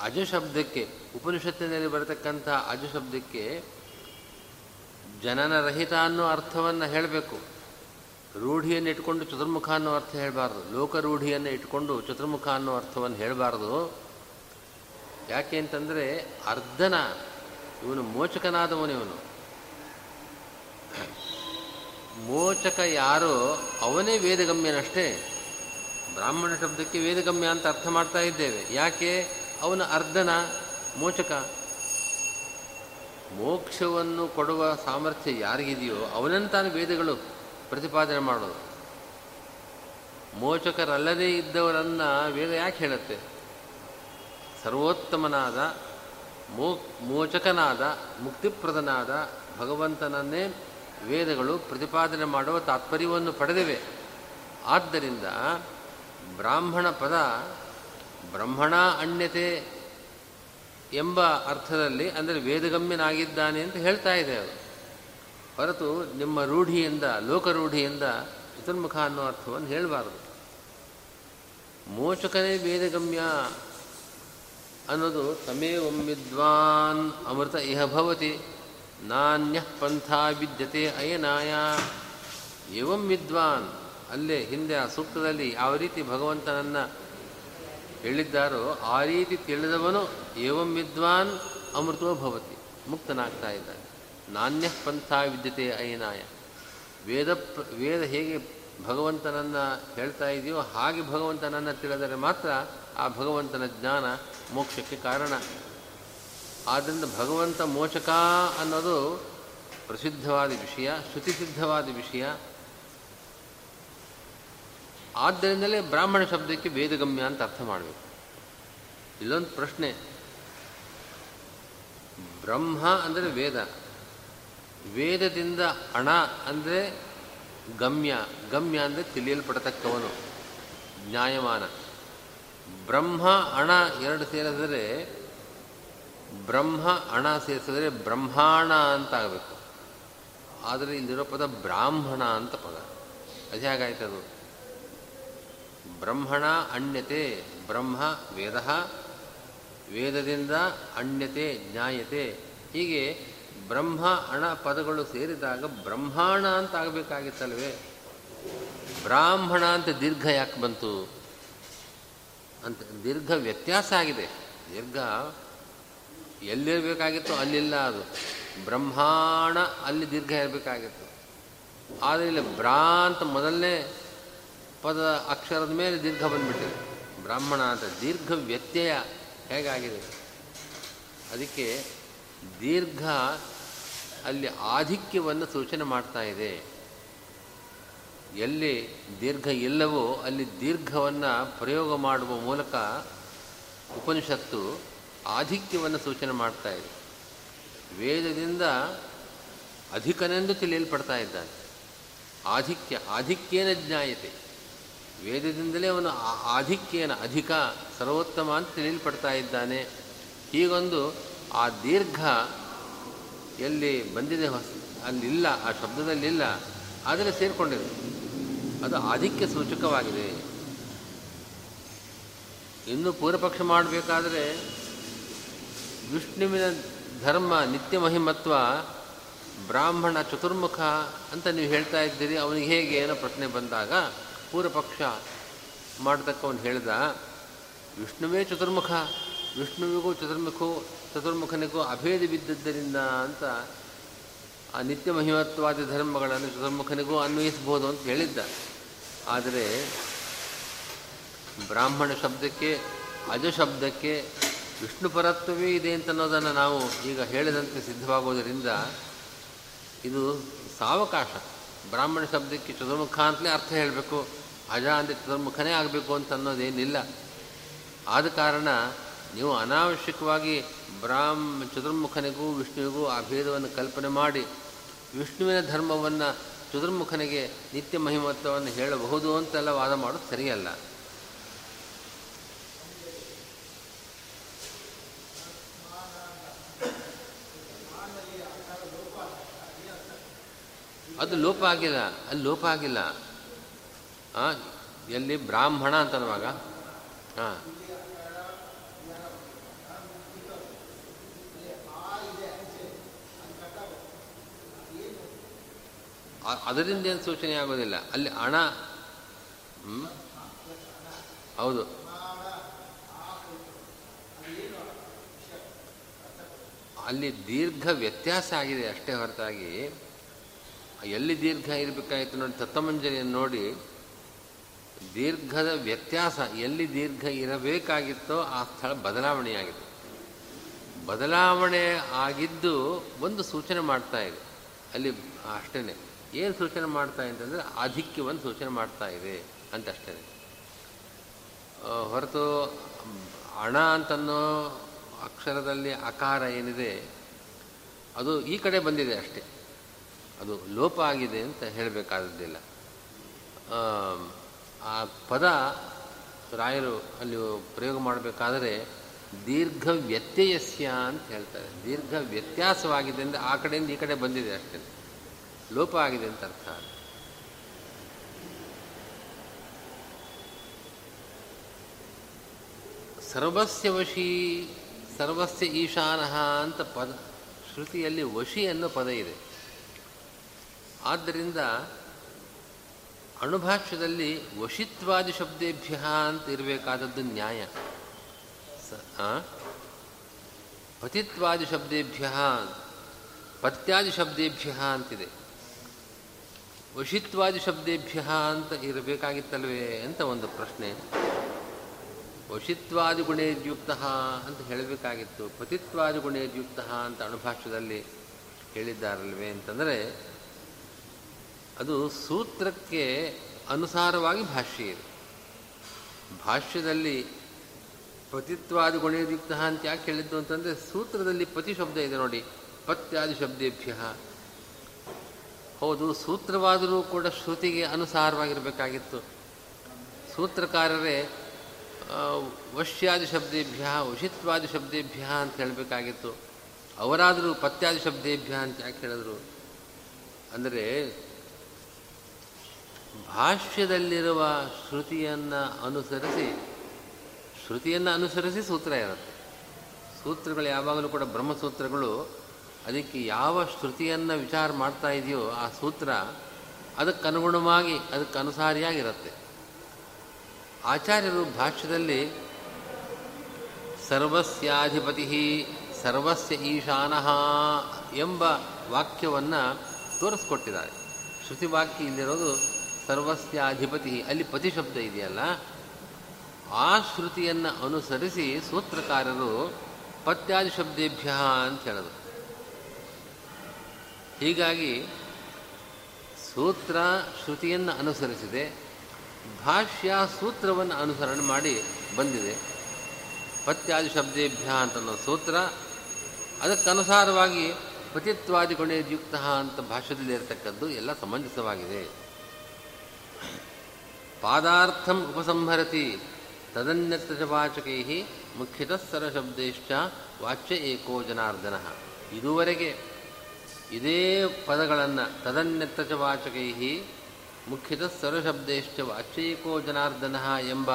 Speaker 1: ಅಜಶಬ್ದಕ್ಕೆ ಉಪನಿಷತ್ತಿನಲ್ಲಿ ಬರತಕ್ಕಂಥ ಅಜಶಬ್ದಕ್ಕೆ ಜನನರಹಿತ ಅನ್ನೋ ಅರ್ಥವನ್ನು ಹೇಳಬೇಕು. ರೂಢಿಯನ್ನು ಇಟ್ಕೊಂಡು ಚತುರ್ಮುಖ ಅನ್ನೋ ಅರ್ಥ ಹೇಳಬಾರ್ದು. ಲೋಕರೂಢಿಯನ್ನು ಇಟ್ಕೊಂಡು ಚತುರ್ಮುಖ ಅನ್ನೋ ಅರ್ಥವನ್ನು ಹೇಳಬಾರ್ದು. ಯಾಕೆ ಅಂತಂದರೆ ಅರ್ಧನ, ಇವನು ಮೋಚಕನಾದವನು ಇವನು. ಮೋಚಕ ಯಾರೋ ಅವನೇ ವೇದಗಮ್ಯನಷ್ಟೇ. ಬ್ರಾಹ್ಮಣ ಶಬ್ದಕ್ಕೆ ವೇದಗಮ್ಯ ಅಂತ ಅರ್ಥ ಮಾಡ್ತಾ ಇದ್ದೇವೆ. ಯಾಕೆ? ಅವನ ಅರ್ಧನ ಮೋಚಕ. ಮೋಕ್ಷವನ್ನು ಕೊಡುವ ಸಾಮರ್ಥ್ಯ ಯಾರಿಗಿದೆಯೋ ಅವನಂತಾನು ವೇದಗಳು ಪ್ರತಿಪಾದನೆ ಮಾಡೋದು. ಮೋಚಕರಲ್ಲದೇ ಇದ್ದವರನ್ನು ವೇದ ಯಾಕೆ ಹೇಳುತ್ತೆ? ಸರ್ವೋತ್ತಮನಾದ ಮೋ ಮೋಚಕನಾದ, ಮುಕ್ತಿಪ್ರದನಾದ ಭಗವಂತನನ್ನೇ ವೇದಗಳು ಪ್ರತಿಪಾದನೆ ಮಾಡುವ ತಾತ್ಪರ್ಯವನ್ನು ಪಡೆದಿವೆ. ಆದ್ದರಿಂದ ಬ್ರಾಹ್ಮಣ ಪದ ಬ್ರಹ್ಮಣ ಅಣ್ಯತೆ ಎಂಬ ಅರ್ಥದಲ್ಲಿ ಅಂದರೆ ವೇದಗಮ್ಯನಾಗಿದ್ದಾನೆ ಅಂತ ಹೇಳ್ತಾ ಇದೆ ಅವರು. ಹೊರತು ನಿಮ್ಮ ರೂಢಿಯಿಂದ, ಲೋಕರೂಢಿಯಿಂದ ಚತುರ್ಮುಖ ಅನ್ನೋ ಅರ್ಥವನ್ನು ಹೇಳಬಾರದು. ಮೋಚಕನೇ ವೇದಗಮ್ಯ ಅನ್ನೋದು ತಮೇ ಒಮ್ಮಿದ್ವಾನ್ ಅಮೃತ ಇಹ ಭವತಿ. ನಾಣ್ಯ ಪಂಥ ವಿದ್ಯತೆ ಅಯನಾಯ. ಏವಂ ವಿದ್ವಾನ್, ಅಲ್ಲೇ ಹಿಂದೆ ಆ ಸೂಕ್ತದಲ್ಲಿ ಯಾವ ರೀತಿ ಭಗವಂತನನ್ನು ಹೇಳಿದ್ದಾರೋ ಆ ರೀತಿ ತಿಳಿದವನು ಏವಂ ವಿದ್ವಾನ್ ಅಮೃತೋ ಭವತಿ, ಮುಕ್ತನಾಗ್ತಾ ಇದ್ದಾನೆ. ನಾಣ್ಯ ಪಂಥ ವಿದ್ಯತೆ ಅಯನಾಯ. ವೇದ ವೇದ ಹೇಗೆ ಭಗವಂತನನ್ನು ಹೇಳ್ತಾ ಇದೆಯೋ ಹಾಗೆ ಭಗವಂತನನ್ನು ತಿಳಿದರೆ ಮಾತ್ರ ಆ ಭಗವಂತನ ಜ್ಞಾನ ಮೋಕ್ಷಕ್ಕೆ ಕಾರಣ. ಆದ್ದರಿಂದ ಭಗವಂತ ಮೋಚಕ ಅನ್ನೋದು ಪ್ರಸಿದ್ಧವಾದ ವಿಷಯ, ಶ್ರುತಿಸಿದ್ಧವಾದ ವಿಷಯ. ಆದ್ದರಿಂದಲೇ ಬ್ರಾಹ್ಮಣ ಶಬ್ದಕ್ಕೆ ವೇದಗಮ್ಯ ಅಂತ ಅರ್ಥ ಮಾಡಬೇಕು. ಇಲ್ಲೊಂದು ಪ್ರಶ್ನೆ. ಬ್ರಹ್ಮ ಅಂದರೆ ವೇದ. ವೇದದಿಂದ ಹಣ ಅಂದರೆ ಗಮ್ಯ. ಗಮ್ಯ ಅಂದರೆ ತಿಳಿಯಲ್ಪಡತಕ್ಕವನು. ನ್ಯಾಯಮಾನ. ಬ್ರಹ್ಮ ಅಣ ಎರಡು ಸೇರಿಸಿದ್ರೆ ಬ್ರಹ್ಮ ಅಣ ಸೇರಿಸಿದ್ರೆ ಬ್ರಹ್ಮಾಣ ಅಂತ ಆಗಬೇಕು. ಆದರೆ ಇಲ್ಲಿರೋ ಪದ ಬ್ರಾಹ್ಮಣ ಅಂತ ಪದ. ಅದು ಹೇಗಾಯ್ತದು ಬ್ರಹ್ಮಣ ಅಣ್ಯತೆ, ಬ್ರಹ್ಮ ವೇದ, ವೇದದಿಂದ ಅಣ್ಯತೆ, ಜ್ಞಾಯತೆ. ಹೀಗೆ ಬ್ರಹ್ಮ ಅಣ ಪದಗಳು ಸೇರಿದಾಗ ಬ್ರಹ್ಮಾಣ ಅಂತ ಆಗಬೇಕಾಗಿತ್ತಲ್ವೇ? ಬ್ರಾಹ್ಮಣ ಅಂತ ದೀರ್ಘ ಯಾಕೆ ಬಂತು? ಅಂತ ದೀರ್ಘ ವ್ಯತ್ಯಾಸ ಆಗಿದೆ. ದೀರ್ಘ ಎಲ್ಲಿರಬೇಕಾಗಿತ್ತು ಅಲ್ಲಿಲ್ಲ ಅದು. ಬ್ರಹ್ಮಾಣ ಅಲ್ಲಿ ದೀರ್ಘ ಇರಬೇಕಾಗಿತ್ತು. ಆದರೆ ಇಲ್ಲಿ ಬ್ರಾ ಅಂತ ಮೊದಲನೇ ಪದ ಅಕ್ಷರದ ಮೇಲೆ ದೀರ್ಘ ಬಂದುಬಿಟ್ಟಿದೆ. ಬ್ರಾಹ್ಮಣ ಅಂತ ದೀರ್ಘ ವ್ಯತ್ಯಯ ಹೇಗಾಗಿದೆ? ಅದಕ್ಕೆ ದೀರ್ಘ ಅಲ್ಲಿ ಆಧಿಕ್ಯವನ್ನು ಸೂಚನೆ ಮಾಡ್ತಾ ಇದೆ. ಎಲ್ಲಿ ದೀರ್ಘ ಇಲ್ಲವೋ ಅಲ್ಲಿ ದೀರ್ಘವನ್ನು ಪ್ರಯೋಗ ಮಾಡುವ ಮೂಲಕ ಉಪನಿಷತ್ತು ಆಧಿಕ್ಯವನ್ನು ಸೂಚನೆ ಮಾಡ್ತಾ ಇದೆ. ವೇದದಿಂದ ಅಧಿಕನೆಂದು ತಿಳಿಯಲ್ಪಡ್ತಾ ಇದ್ದಾನೆ. ಆಧಿಕ್ಯ, ಆಧಿಕ್ಯೇನ ಜ್ಞಾಯತೆ. ವೇದದಿಂದಲೇ ಅವನು ಆಧಿಕ್ಯೇನ ಅಧಿಕ, ಸರ್ವೋತ್ತಮ ಅಂತ ತಿಳಿಯಲ್ಪಡ್ತಾ ಇದ್ದಾನೆ. ಹೀಗೊಂದು ಆ ದೀರ್ಘ ಎಲ್ಲಿ ಬಂದಿದೆ ಹೊಸ, ಅಲ್ಲಿಲ್ಲ, ಆ ಶಬ್ದದಲ್ಲಿಲ್ಲ ಆದರೆ ಸೇರಿಕೊಂಡಿದೆ. ಅದು ಆಧಿಕ್ಯ ಸೂಚಕವಾಗಿದೆ. ಇನ್ನು ಪೂರ್ವಪಕ್ಷ ಮಾಡಬೇಕಾದ್ರೆ ವಿಷ್ಣುವಿನ ಧರ್ಮ, ನಿತ್ಯ ಮಹಿಮತ್ವ, ಬ್ರಾಹ್ಮಣ ಚತುರ್ಮುಖ ಅಂತ ನೀವು ಹೇಳ್ತಾ ಇದ್ದೀರಿ, ಅವನಿಗೆ ಹೇಗೆ ಏನೋ ಪ್ರಶ್ನೆ ಬಂದಾಗ ಪೂರ್ವಪಕ್ಷ ಮಾಡತಕ್ಕವನು ಹೇಳ್ದ, ವಿಷ್ಣುವೇ ಚತುರ್ಮುಖ, ವಿಷ್ಣುವಿಗೂ ಚತುರ್ಮುಖೋ, ಚತುರ್ಮುಖನಿಗೂ ಅಭೇದ ಬಿದ್ದದ್ದರಿಂದ ಅಂತ ಆ ನಿತ್ಯ ಮಹಿಮತ್ವಾದಿ ಧರ್ಮಗಳನ್ನು ಚತುರ್ಮುಖನಿಗೂ ಅನ್ವಯಿಸಬಹುದು ಅಂತ ಹೇಳಿದ್ದ. ಆದರೆ ಬ್ರಾಹ್ಮಣ ಶಬ್ದಕ್ಕೆ, ಅಜ ಶಬ್ದಕ್ಕೆ ವಿಷ್ಣು ಪರತ್ವವೇ ಇದೆ ಅಂತ ಅನ್ನೋದನ್ನು ನಾವು ಈಗ ಹೇಳಿದಂತೆ ಸಿದ್ಧವಾಗೋದರಿಂದ ಇದು ಸಾವಕಾಶ. ಬ್ರಾಹ್ಮಣ ಶಬ್ದಕ್ಕೆ ಚತುರ್ಮುಖ ಅಂತಲೇ ಅರ್ಥ ಹೇಳಬೇಕು. ಅಜ ಅಂದರೆ ಚತುರ್ಮುಖನೇ ಆಗಬೇಕು ಅಂತ ಅನ್ನೋದೇನಿಲ್ಲ ಆದ ಕಾರಣ ನೀವು ಅನಾವಶ್ಯಕವಾಗಿ ಬ್ರಾಹ್ಮ, ಚತುರ್ಮುಖನಿಗೂ ವಿಷ್ಣುವಿಗೂ ಆ ಭೇದವನ್ನು ಕಲ್ಪನೆ ಮಾಡಿ ವಿಷ್ಣುವಿನ ಧರ್ಮವನ್ನು ಚತುರ್ಮುಖನಿಗೆ ನಿತ್ಯ ಮಹಿಮತ್ವವನ್ನು ಹೇಳಬಹುದು ಅಂತೆಲ್ಲ ವಾದ ಮಾಡೋದು ಸರಿಯಲ್ಲ. ಅದು ಲೋಪ ಆಗಿಲ್ಲ, ಅಲ್ಲಿ ಲೋಪ ಆಗಿಲ್ಲ. ಎಲ್ಲಿ ಬ್ರಾಹ್ಮಣ ಅಂತನ್ನುವಾಗ ಹಾಂ ಅದರಿಂದ ಏನು ಸೂಚನೆ ಆಗೋದಿಲ್ಲ. ಅಲ್ಲಿ ಹಣ ಹೌದು. ಅಲ್ಲಿ ದೀರ್ಘ ವ್ಯತ್ಯಾಸ ಆಗಿದೆ ಅಷ್ಟೇ ಹೊರತಾಗಿ. ಎಲ್ಲಿ ದೀರ್ಘ ಇರಬೇಕಾಯಿತು ನೋಡಿ ತತ್ತಮಂಜರಿಯನ್ನು ನೋಡಿ. ದೀರ್ಘದ ವ್ಯತ್ಯಾಸ, ಎಲ್ಲಿ ದೀರ್ಘ ಇರಬೇಕಾಗಿತ್ತೋ ಆ ಸ್ಥಳ ಬದಲಾವಣೆಯಾಗಿದೆ. ಬದಲಾವಣೆ ಆಗಿದ್ದು ಒಂದು ಸೂಚನೆ ಮಾಡ್ತಾ ಇದೆ. ಅಲ್ಲಿ ಅಷ್ಟೇ ಏನು ಸೂಚನೆ ಮಾಡ್ತಾ ಅಂತಂದರೆ ಆಧಿಕ್ಯವನ್ನು ಸೂಚನೆ ಮಾಡ್ತಾ ಇದೆ ಅಂತ ಅಷ್ಟೇ. ಹೊರತು ಹಣ ಅಂತನ್ನೋ ಅಕ್ಷರದಲ್ಲಿ ಅಕಾರ ಏನಿದೆ, ಅದು ಈ ಕಡೆ ಬಂದಿದೆ ಅಷ್ಟೇ. ಅದು ಲೋಪ ಆಗಿದೆ ಅಂತ ಹೇಳಬೇಕಾದದ್ದಿಲ್ಲ. ಆ ಪದ ರಾಯರು ಅಲ್ಲಿ ಪ್ರಯೋಗ ಮಾಡಬೇಕಾದರೆ ದೀರ್ಘ ವ್ಯತ್ಯಯಸ್ಯ ಅಂತ ಹೇಳ್ತಾರೆ. ದೀರ್ಘ ವ್ಯತ್ಯಾಸವಾಗಿದೆ ಅಂದರೆ ಆ ಕಡೆಯಿಂದ ಈ ಕಡೆ ಬಂದಿದೆ ಅಷ್ಟೇ. ಲೋಪ ಆಗಿದೆ ಅಂತ ಅರ್ಥ ಸರ್ವಸ್ಯ ವಶಿ, ಸರ್ವಸ್ಯ ಈಶಾನಃ ಅಂತ ಪದ, ಶ್ರುತಿಯಲ್ಲಿ ವಶಿ ಅನ್ನೋ ಪದ ಇದೆ. ಆದ್ದರಿಂದ ಅಣುಭಾಷ್ಯದಲ್ಲಿ ವಶಿತ್ವಾದಿ ಶಬ್ದೇಭ್ಯ ಅಂತ ಇರಬೇಕಾದದ್ದು ನ್ಯಾಯ. ಪತಿತ್ವಾದಿ ಶಬ್ದೇಭ್ಯ, ಪತ್ಯಾದಿ ಶಬ್ದೇಭ್ಯ ಅಂತಿದೆ. ವಶಿತ್ವಾದಿ ಶಬ್ದೇಭ್ಯ ಅಂತ ಇರಬೇಕಾಗಿತ್ತಲ್ವೇ ಅಂತ ಒಂದು ಪ್ರಶ್ನೆ. ವಶಿತ್ವಾದಿ ಗುಣೇದ್ಯುಕ್ತ ಅಂತ ಹೇಳಬೇಕಾಗಿತ್ತು. ಪತಿತ್ವಾದಿ ಗುಣೇದ್ಯುಕ್ತ ಅಂತ ಅಣುಭಾಷ್ಯದಲ್ಲಿ ಹೇಳಿದ್ದಾರಲ್ವೇ ಅಂತಂದರೆ, ಅದು ಸೂತ್ರಕ್ಕೆ ಅನುಸಾರವಾಗಿ ಭಾಷ್ಯ ಇದೆ. ಭಾಷ್ಯದಲ್ಲಿ ಪತಿತ್ವಾದಿ ಗುಣೇದ್ಯುಕ್ತ ಅಂತ ಯಾಕೆ ಹೇಳಿದ್ದು ಅಂತಂದರೆ, ಸೂತ್ರದಲ್ಲಿ ಪತಿ ಶಬ್ದ ಇದೆ ನೋಡಿ. ಪತ್ಯಾದಿ ಶಬ್ದೇಭ್ಯ. ಹೌದು, ಸೂತ್ರವಾದರೂ ಕೂಡ ಶ್ರುತಿಗೆ ಅನುಸಾರವಾಗಿರಬೇಕಾಗಿತ್ತು. ಸೂತ್ರಕಾರರೇ ವಶ್ಯಾದಿ ಶಬ್ದೇಭ್ಯ ವಶಿತ್ವಾದಿ ಶಬ್ದೇಭ್ಯ ಅಂತ ಹೇಳಬೇಕಾಗಿತ್ತು. ಅವರಾದರೂ ಪತ್ಯಾದಿ ಶಬ್ದೇಭ್ಯ ಅಂತ ಯಾಕೆ ಹೇಳಿದ್ರು? ಅಂದರೆ, ಭಾಷ್ಯದಲ್ಲಿರುವ ಶ್ರುತಿಯನ್ನು ಅನುಸರಿಸಿ ಶ್ರುತಿಯನ್ನು ಅನುಸರಿಸಿ ಸೂತ್ರ ಇರುತ್ತೆ. ಸೂತ್ರಗಳು ಯಾವಾಗಲೂ ಕೂಡ ಬ್ರಹ್ಮಸೂತ್ರಗಳು ಅದಕ್ಕೆ ಯಾವ ಶ್ರುತಿಯನ್ನು ವಿಚಾರ ಮಾಡ್ತಾ ಇದೆಯೋ ಆ ಸೂತ್ರ ಅದಕ್ಕನುಗುಣವಾಗಿ ಅದಕ್ಕೆ ಅನುಸಾರಿಯಾಗಿರುತ್ತೆ ಆಚಾರ್ಯರು ಭಾಷ್ಯದಲ್ಲಿ ಸರ್ವಸ್ಯಾಧಿಪತಿ ಸರ್ವಸ್ಯ ಈಶಾನಃ ಎಂಬ ವಾಕ್ಯವನ್ನು ತೋರಿಸ್ಕೊಟ್ಟಿದ್ದಾರೆ. ಶ್ರುತಿ ವಾಕ್ಯ ಇಲ್ಲಿರೋದು ಸರ್ವಸ್ಯಾಧಿಪತಿ, ಅಲ್ಲಿ ಪತಿ ಶಬ್ದ ಇದೆಯಲ್ಲ, ಆ ಶ್ರುತಿಯನ್ನು ಅನುಸರಿಸಿ ಸೂತ್ರಕಾರರು ಪತ್ಯಾದಿ ಶಬ್ದೇಭ್ಯ ಅಂತ ಹೇಳೋದು. ಹೀಗಾಗಿ ಸೂತ್ರ ಶ್ರುತಿಯನ್ನು ಅನುಸರಿಸಿದೆ, ಭಾಷ್ಯ ಸೂತ್ರವನ್ನು ಅನುಸರಣೆ ಮಾಡಿ ಬಂದಿದೆ. ಪತ್ಯಾದಿ ಶಬ್ದೇಭ್ಯ ಅಂತನ್ನೋ ಸೂತ್ರ, ಅದಕ್ಕನುಸಾರವಾಗಿ ಪತಿತ್ವಾದಿ ಗುಣಯುಕ್ತ ಅಂತ ಭಾಷ್ಯದಲ್ಲಿ ಇರತಕ್ಕದ್ದು ಎಲ್ಲ ಸಮಂಜಸವಾಗಿದೆ. ಪಾದಾರ್ಥಂ ಉಪಸಂಹರತಿ ತದನ್ಯತ್ರವಾಚಕೈ ಮುಖ್ಯತಃ ಸರಶಬ್ದೇಶ್ಚ ವಾಚ್ಯ ಏಕೋ ಜನಾರ್ದನ. ಇದುವರೆಗೆ ಇದೇ ಪದಗಳನ್ನು ತದನ್ಯತ್ತಚ ವಾಚಕೈ ಮುಖ್ಯತ ಸರ್ವಶಬ್ದೇಶ್ಚ ವಾಚೈಕೋ ಜನಾರ್ದನ ಎಂಬ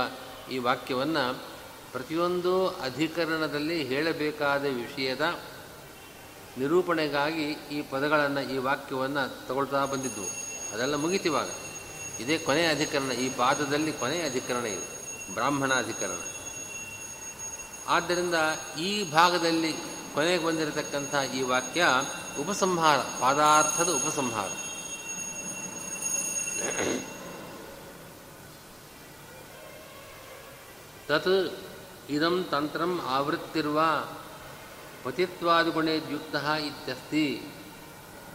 Speaker 1: ಈ ವಾಕ್ಯವನ್ನು ಪ್ರತಿಯೊಂದು ಅಧಿಕರಣದಲ್ಲಿ ಹೇಳಬೇಕಾದ ವಿಷಯದ ನಿರೂಪಣೆಗಾಗಿ ಈ ಪದಗಳನ್ನು ಈ ವಾಕ್ಯವನ್ನು ತಗೊಳ್ತಾ ಬಂದಿದ್ದವು ಅದೆಲ್ಲ ಮುಗಿತಿವಾಗ. ಇದೇ ಕೊನೆಯ ಅಧಿಕರಣ, ಈ ಪಾದದಲ್ಲಿ ಕೊನೆಯ ಅಧಿಕರಣ ಇದೆ ಬ್ರಾಹ್ಮಣ ಅಧಿಕರಣ ಆದ್ದರಿಂದ ಈ ಭಾಗದಲ್ಲಿ ಕೊನೆಗೆ ಬಂದಿರತಕ್ಕಂಥ ಈ ವಾಕ್ಯ ಉಪಸಂಹಾರ, ಪಾದಾರ್ಥದ ಉಪಸಂಹಾರ. ತತ್ ಇದಂ ತಂತ್ರಂ ಆವೃತ್ತಿರುವ ಪತಿತ್ವಾದಿಗುಣೇದ್ಯುಕ್ತ ಇತ್ಯಸ್ತಿ.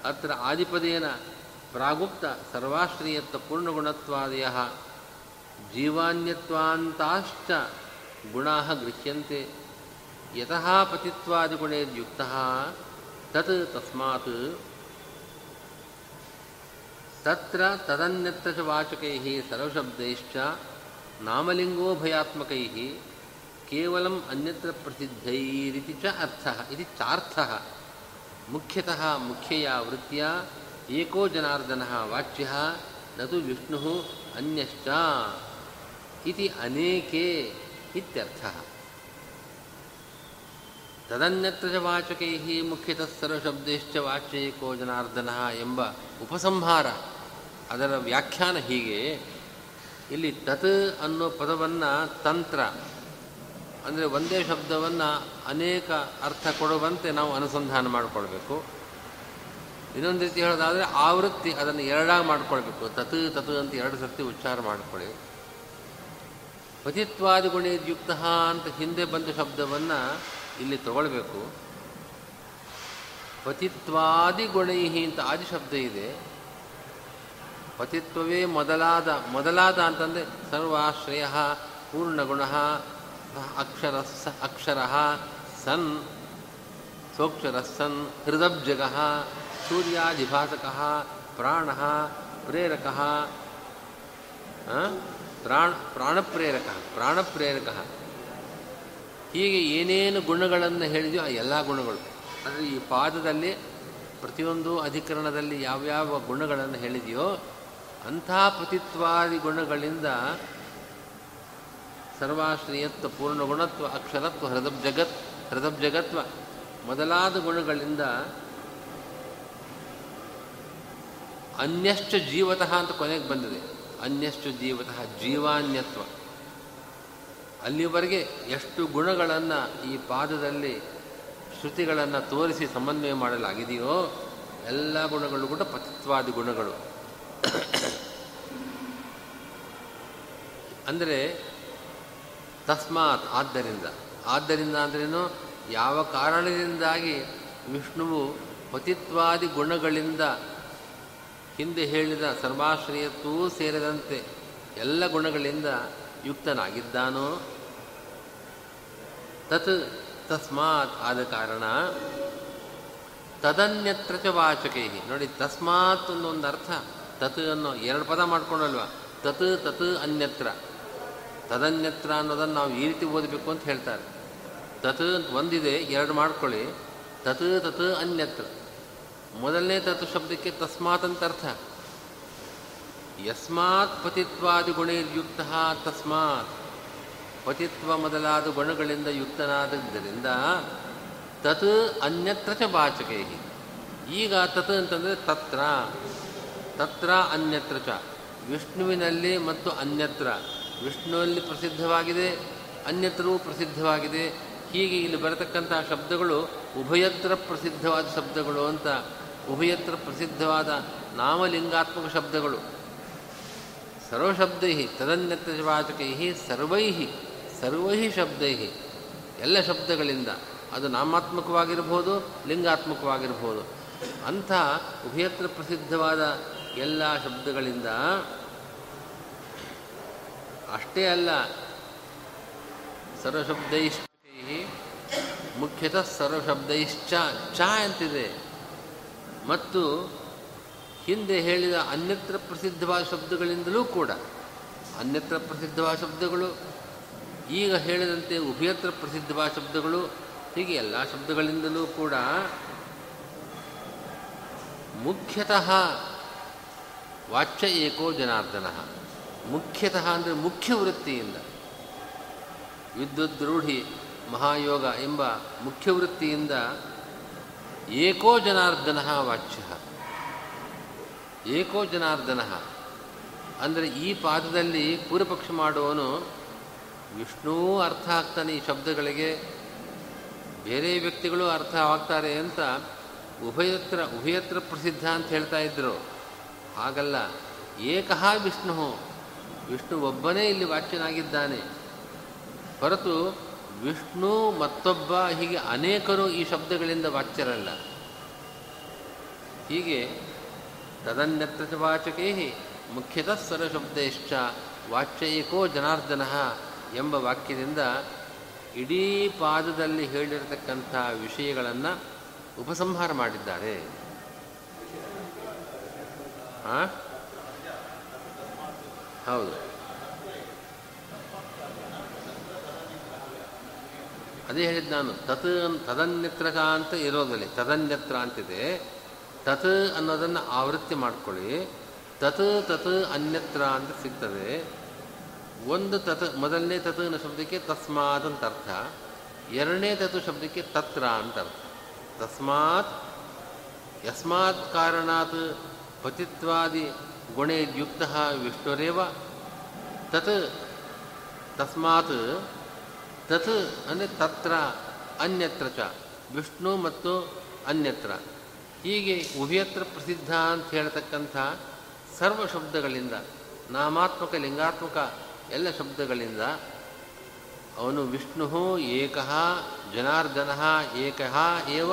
Speaker 1: ಅತ್ರ ಆದಿಪದೇನ ಪ್ರಾಗುಪ್ತ ಸರ್ವಾಶ್ರಯತ್ವ ಪೂರ್ಣಗುಣತ್ವಾದಯ ಜೀವಾನ್ಯತ್ವಾಂತಾಶ್ಚ ಗುಣಾ ಗೃಹ್ಯಂತೆ. ಯತಃ ಪತಿತ್ವಾದಿಗುಣೇದ್ಯುಕ್ತ ತತ್ ತಸ್ಮಾತ್ ತತ್ರ ತದನ್ಯತ್ರ ಚ ವಾಚಕೈಃ ಸರ್ವಶಬ್ದೈಶ್ಚ ನಾಮಲಿಂಗೋಭಯಾತ್ಮಕೈಃ ಕೇವಲಂ ಅನ್ಯತ್ರ ಪ್ರಸಿದ್ಧೈರಿತಿ ಚ ಅರ್ಥಃ ಇತಿ ಚಾರ್ಥಃ ಮುಖ್ಯತಃ ಮುಖ್ಯಯ ವೃತ್ತಿಯ ಏಕೋ ಜನಾರ್ದನಃ ವಾಚ್ಯಃ ನತು ವಿಷ್ಣುಃ ಅನ್ಯಶ್ಚ ಇತಿ ಅನೇಕೆ ಇತ್ಯರ್ಥಃ ತದನ್ಯತ್ರ ಚ ಮುಖ್ಯತ ಮುಖ್ಯತಃ ಸರ್ವಶಬ್ದೇಶ್ಚ ಜನಾರ್ದನ ಜನಾರ್ದನಃ ಎಂಬ ಉಪಸಂಹಾರ. ಅದರ ವ್ಯಾಖ್ಯಾನ ಹೀಗೆ, ಇಲ್ಲಿ ತತ್ ಅನ್ನೋ ಪದವನ್ನು ತಂತ್ರ, ಅಂದರೆ ಒಂದೇ ಶಬ್ದವನ್ನು ಅನೇಕ ಅರ್ಥ ಕೊಡುವಂತೆ ನಾವು ಅನುಸಂಧಾನ ಮಾಡಿಕೊಳ್ಬೇಕು. ಇನ್ನೊಂದು ರೀತಿ ಹೇಳೋದಾದರೆ ಆವೃತ್ತಿ, ಅದನ್ನು ಎರಡಾಗಿ ಮಾಡಿಕೊಳ್ಬೇಕು. ತತ್ ತತ್ ಅಂತ ಎರಡು ಸರ್ತಿ ಉಚ್ಚಾರ ಮಾಡಿಕೊಳ್ಳಿ. ಪತಿತ್ವಾದಿ ಗುಣೇದ್ಯುಕ್ತ ಅಂತ ಹಿಂದೆ ಬಂದ ಶಬ್ದವನ್ನು ಇಲ್ಲಿ ತಗೊಳ್ಬೇಕು. ಪತಿತ್ವಾದಿ ಗುಣೈಹಿ ಅಂತ ಆದಿ ಶಬ್ದ ಇದೆ. ಪತಿತ್ವವೇ ಮೊದಲಾದ ಮೊದಲಾದ ಅಂತಂದರೆ ಸರ್ವಾಶ್ರಯ, ಪೂರ್ಣಗುಣ ಅಕ್ಷರ ಅಕ್ಷರ, ಸನ್ ಸೋಕ್ಷರ ಸನ್, ಹೃದಬ್ಜಗ ಸೂರ್ಯಾಧಿಭಾಸಕ ಪ್ರಾಣ, ಪ್ರೇರಕ ಪ್ರಾಣ, ಪ್ರಾಣಪ್ರೇರಕ ಪ್ರಾಣಪ್ರೇರಕ. ಹೀಗೆ ಏನೇನು ಗುಣಗಳನ್ನು ಹೇಳಿದೆಯೋ ಆ ಎಲ್ಲ ಗುಣಗಳು. ಅಂದರೆ ಈ ಪಾದದಲ್ಲಿ ಪ್ರತಿಯೊಂದು ಅಧಿಕರಣದಲ್ಲಿ ಯಾವ್ಯಾವ ಗುಣಗಳನ್ನು ಹೇಳಿದೆಯೋ ಅಂಥ ಪತಿತ್ವಾದಿ ಗುಣಗಳಿಂದ ಸರ್ವಾಶ್ರೇಯತ್ವ ಪೂರ್ಣ ಗುಣತ್ವ ಅಕ್ಷರತ್ವ ಹೃದಬ್ ಜಗತ್ ಹೃದಬ್ ಜಗತ್ವ ಮೊದಲಾದ ಗುಣಗಳಿಂದ ಅನ್ಯಶ್ಚ ಜೀವತಃ ಅಂತ ಕೊನೆಗೆ ಬಂದಿದೆ. ಅನ್ಯಶ್ಚ ಜೀವತಃ ಜೀವಾನ್ಯತ್ವ. ಅಲ್ಲಿವರೆಗೆ ಎಷ್ಟು ಗುಣಗಳನ್ನು ಈ ಪಾದದಲ್ಲಿ ಶ್ರುತಿಗಳನ್ನು ತೋರಿಸಿ ಸಮನ್ವಯ ಮಾಡಲಾಗಿದೆಯೋ ಎಲ್ಲ ಗುಣಗಳು ಕೂಡ ಪತಿತ್ವಾದಿ ಗುಣಗಳು. ಅಂದರೆ ತಸ್ಮಾತ್ ಆದ್ದರಿಂದ. ಆದ್ದರಿಂದ ಅಂದ್ರೇನು? ಯಾವ ಕಾರಣದಿಂದಾಗಿ ವಿಷ್ಣುವು ಪತಿತ್ವಾದಿ ಗುಣಗಳಿಂದ ಹಿಂದೆ ಹೇಳಿದ ಸರ್ವಾಶ್ರಯತ್ವೂ ಸೇರಿದಂತೆ ಎಲ್ಲ ಗುಣಗಳಿಂದ ಯುಕ್ತನಾಗಿದ್ದಾನೋ ತತ್ ತಸ್ಮಾತ್ ಆದ ಕಾರಣ ತದನ್ಯತ್ರ ಚ ವಾಚಕೈ ನೋಡಿ, ತಸ್ಮಾತ್ ಒಂದು ಅರ್ಥ. ತತ್ ಅನ್ನೋ ಎರಡು ಪದ ಮಾಡ್ಕೊಂಡಲ್ವ? ತತ್ ತತ್, ಅನ್ಯತ್ರ. ತದನ್ಯತ್ರ ಅನ್ನೋದನ್ನು ನಾವು ಈ ರೀತಿ ಓದಬೇಕು ಅಂತ ಹೇಳ್ತಾರೆ. ತತ್ ಒಂದಿದೆ, ಎರಡು ಮಾಡ್ಕೊಳ್ಳಿ. ತತ್ ತತ್, ಅನ್ಯತ್ರ. ಮೊದಲನೇ ತತ್ ಶಬ್ದಕ್ಕೆ ತಸ್ಮಾತ್ ಅಂತ ಅರ್ಥ. ಯಸ್ಮಾತ್ ಪತಿತ್ವಾದಿ ಗುಣೇರ್ಯುಕ್ತ ತಸ್ಮಾತ್. ಪತಿತ್ವ ಮೊದಲಾದ ಗುಣಗಳಿಂದ ಯುಕ್ತನಾದದ್ದರಿಂದ ತತ್ ಅನ್ಯತ್ರ ಚ ವಾಚಕೈ ಈಗ ತತ್ ಅಂತಂದರೆ ತತ್ರ. ತತ್ರ ಅನ್ಯತ್ರ ಚ. ವಿಷ್ಣುವಿನಲ್ಲಿ ಮತ್ತು ಅನ್ಯತ್ರ. ವಿಷ್ಣುವಲ್ಲಿ ಪ್ರಸಿದ್ಧವಾಗಿದೆ, ಅನ್ಯತ್ರವೂ ಪ್ರಸಿದ್ಧವಾಗಿದೆ. ಹೀಗೆ ಇಲ್ಲಿ ಬರತಕ್ಕಂಥ ಶಬ್ದಗಳು ಉಭಯತ್ರ ಪ್ರಸಿದ್ಧವಾದ ಶಬ್ದಗಳು ಅಂತ. ಉಭಯತ್ರ ಪ್ರಸಿದ್ಧವಾದ ನಾಮಲಿಂಗಾತ್ಮಕ ಶಬ್ದಗಳು. ಸರ್ವಶಬ್ದೈ ತದನ್ಯತ್ರ ವಾಚಕೈ ಸರ್ವೈ ಸರ್ವೈ ಶಬ್ದೈ ಎಲ್ಲ ಶಬ್ದಗಳಿಂದ. ಅದು ನಾಮಾತ್ಮಕವಾಗಿರ್ಬೋದು, ಲಿಂಗಾತ್ಮಕವಾಗಿರ್ಬೋದು. ಅಂಥ ಉಭಯತ್ರ ಪ್ರಸಿದ್ಧವಾದ ಎಲ್ಲ ಶಬ್ದಗಳಿಂದ ಅಷ್ಟೇ ಅಲ್ಲ ಸರ್ವಶಬ್ದೈಶ್ಚೈ ಮುಖ್ಯತಃ ಸರ್ವಶಬ್ದೈಶ್ಚ, ಚ ಅಂತಿದೆ. ಮತ್ತು ಹಿಂದೆ ಹೇಳಿದ ಅನ್ಯತ್ರ ಪ್ರಸಿದ್ಧವಾದ ಶಬ್ದಗಳಿಂದಲೂ ಕೂಡ, ಅನ್ಯತ್ರ ಪ್ರಸಿದ್ಧವಾದ ಶಬ್ದಗಳು ಈಗ ಹೇಳಿದಂತೆ ಉಭಯತ್ರ ಪ್ರಸಿದ್ಧವಾದ ಶಬ್ದಗಳು, ಹೀಗೆ ಎಲ್ಲ ಶಬ್ದಗಳಿಂದಲೂ ಕೂಡ ಮುಖ್ಯತಃ ವಾಚ್ಯ ಏಕೋ ಜನಾರ್ದನ. ಮುಖ್ಯತಃ ಅಂದರೆ ಮುಖ್ಯ ವೃತ್ತಿಯಿಂದ. ವಿದ್ಯುದ್ರೂಢಿ ಮಹಾಯೋಗ ಎಂಬ ಮುಖ್ಯ ವೃತ್ತಿಯಿಂದ ಏಕೋ ಜನಾರ್ದನ ವಾಚ್ಯ. ಏಕೋ ಜನಾರ್ದನ. ಅಂದರೆ ಈ ಪಾದದಲ್ಲಿ ಪೂರ್ವಪಕ್ಷ ಮಾಡುವವನು ವಿಷ್ಣು ಅರ್ಥ ಆಗ್ತಾನೆ ಈ ಶಬ್ದಗಳಿಗೆ. ಬೇರೆ ವ್ಯಕ್ತಿಗಳು ಅರ್ಥ ಆಗ್ತಾರೆ ಅಂತ ಉಭಯತ್ರ ಉಭಯತ್ರ ಪ್ರಸಿದ್ಧ ಅಂತ ಹೇಳ್ತಾ ಇದ್ದರು ಹಾಗಲ್ಲ, ಏಕಃ ವಿಷ್ಣು. ವಿಷ್ಣು ಒಬ್ಬನೇ ಇಲ್ಲಿ ವಾಚ್ಯನಾಗಿದ್ದಾನೆ. ಹೊರತು ವಿಷ್ಣು ಮತ್ತೊಬ್ಬ ಹೀಗೆ ಅನೇಕರು ಈ ಶಬ್ದಗಳಿಂದ ವಾಚ್ಯರಲ್ಲ. ಹೀಗೆ ತದನ್ಯತ್ರ ವಾಚಕೈ ಮುಖ್ಯತಃ ಸ್ವರಶಬ್ದೇಶ್ಚ ವಾಚ್ಯ ಏಕೋ ಜನಾರ್ದನ. ಎಂಬ ವಾಕ್ಯದಿಂದ ಇಡೀ ಪಾದದಲ್ಲಿ ಹೇಳಿರತಕ್ಕಂಥ ವಿಷಯಗಳನ್ನು ಉಪಸಂಹಾರ ಮಾಡಿದ್ದಾರೆ? ಹೌದು. ಅದೇ ಹೇಳಿದ್ದು ನಾನು, ತತ್ ತದನ್ಯತ್ರ ಅಂತ ಇರೋದಲ್ಲಿ ತದನ್ಯತ್ರ ಅಂತಿದೆ. ತತ್ ಅನ್ನೋದನ್ನು ಆವೃತ್ತಿ ಮಾಡ್ಕೊಳ್ಳಿ. ತತ್ ತತ್ ಅನ್ಯತ್ರ ಅಂತ ಸಿಗ್ತದೆ. ಒಂದು ತತ್, ಮೊದಲನೇ ತತ್ ಅನ್ನೋ ಶಬ್ದಕ್ಕೆ ತಸ್ಮಾತ್ ಅಂತ ಅರ್ಥ. ಎರಡನೇ ತತ್ ಶಬ್ದಕ್ಕೆ ತತ್ರ ಅಂತ ಅರ್ಥ. ತಸ್ಮಾತ್, ಯಸ್ಮಾತ್ ಕಾರಣಾತ್ ಪತಿತ್ವಾದಿ ಗುಣೇ ಯುಕ್ತ ವಿಷ್ಣುರೇವ. ತತ್, ತಸ್ಮಾತ್, ತತ್ ಅಂದರೆ ತತ್ರ, ಅನ್ಯತ್ರ ಚ, ವಿಷ್ಣು ಮತ್ತು ಅನ್ಯತ್ರ. ಹೀಗೆ ಉಭಯತ್ರ ಪ್ರಸಿದ್ಧ ಅಂತ ಹೇಳ್ತಕ್ಕಂಥ ಸರ್ವ ಶಬ್ದಗಳಿಂದ ನಾಮಾತ್ಮಕ ಲಿಂಗಾತ್ಮಕ ಎಲ್ಲ ಶಬ್ದಗಳಿಂದ ಅವನು ವಿಷ್ಣು ಏಕಃ ಜನಾರ್ದನ ಏಕಃ ಏವ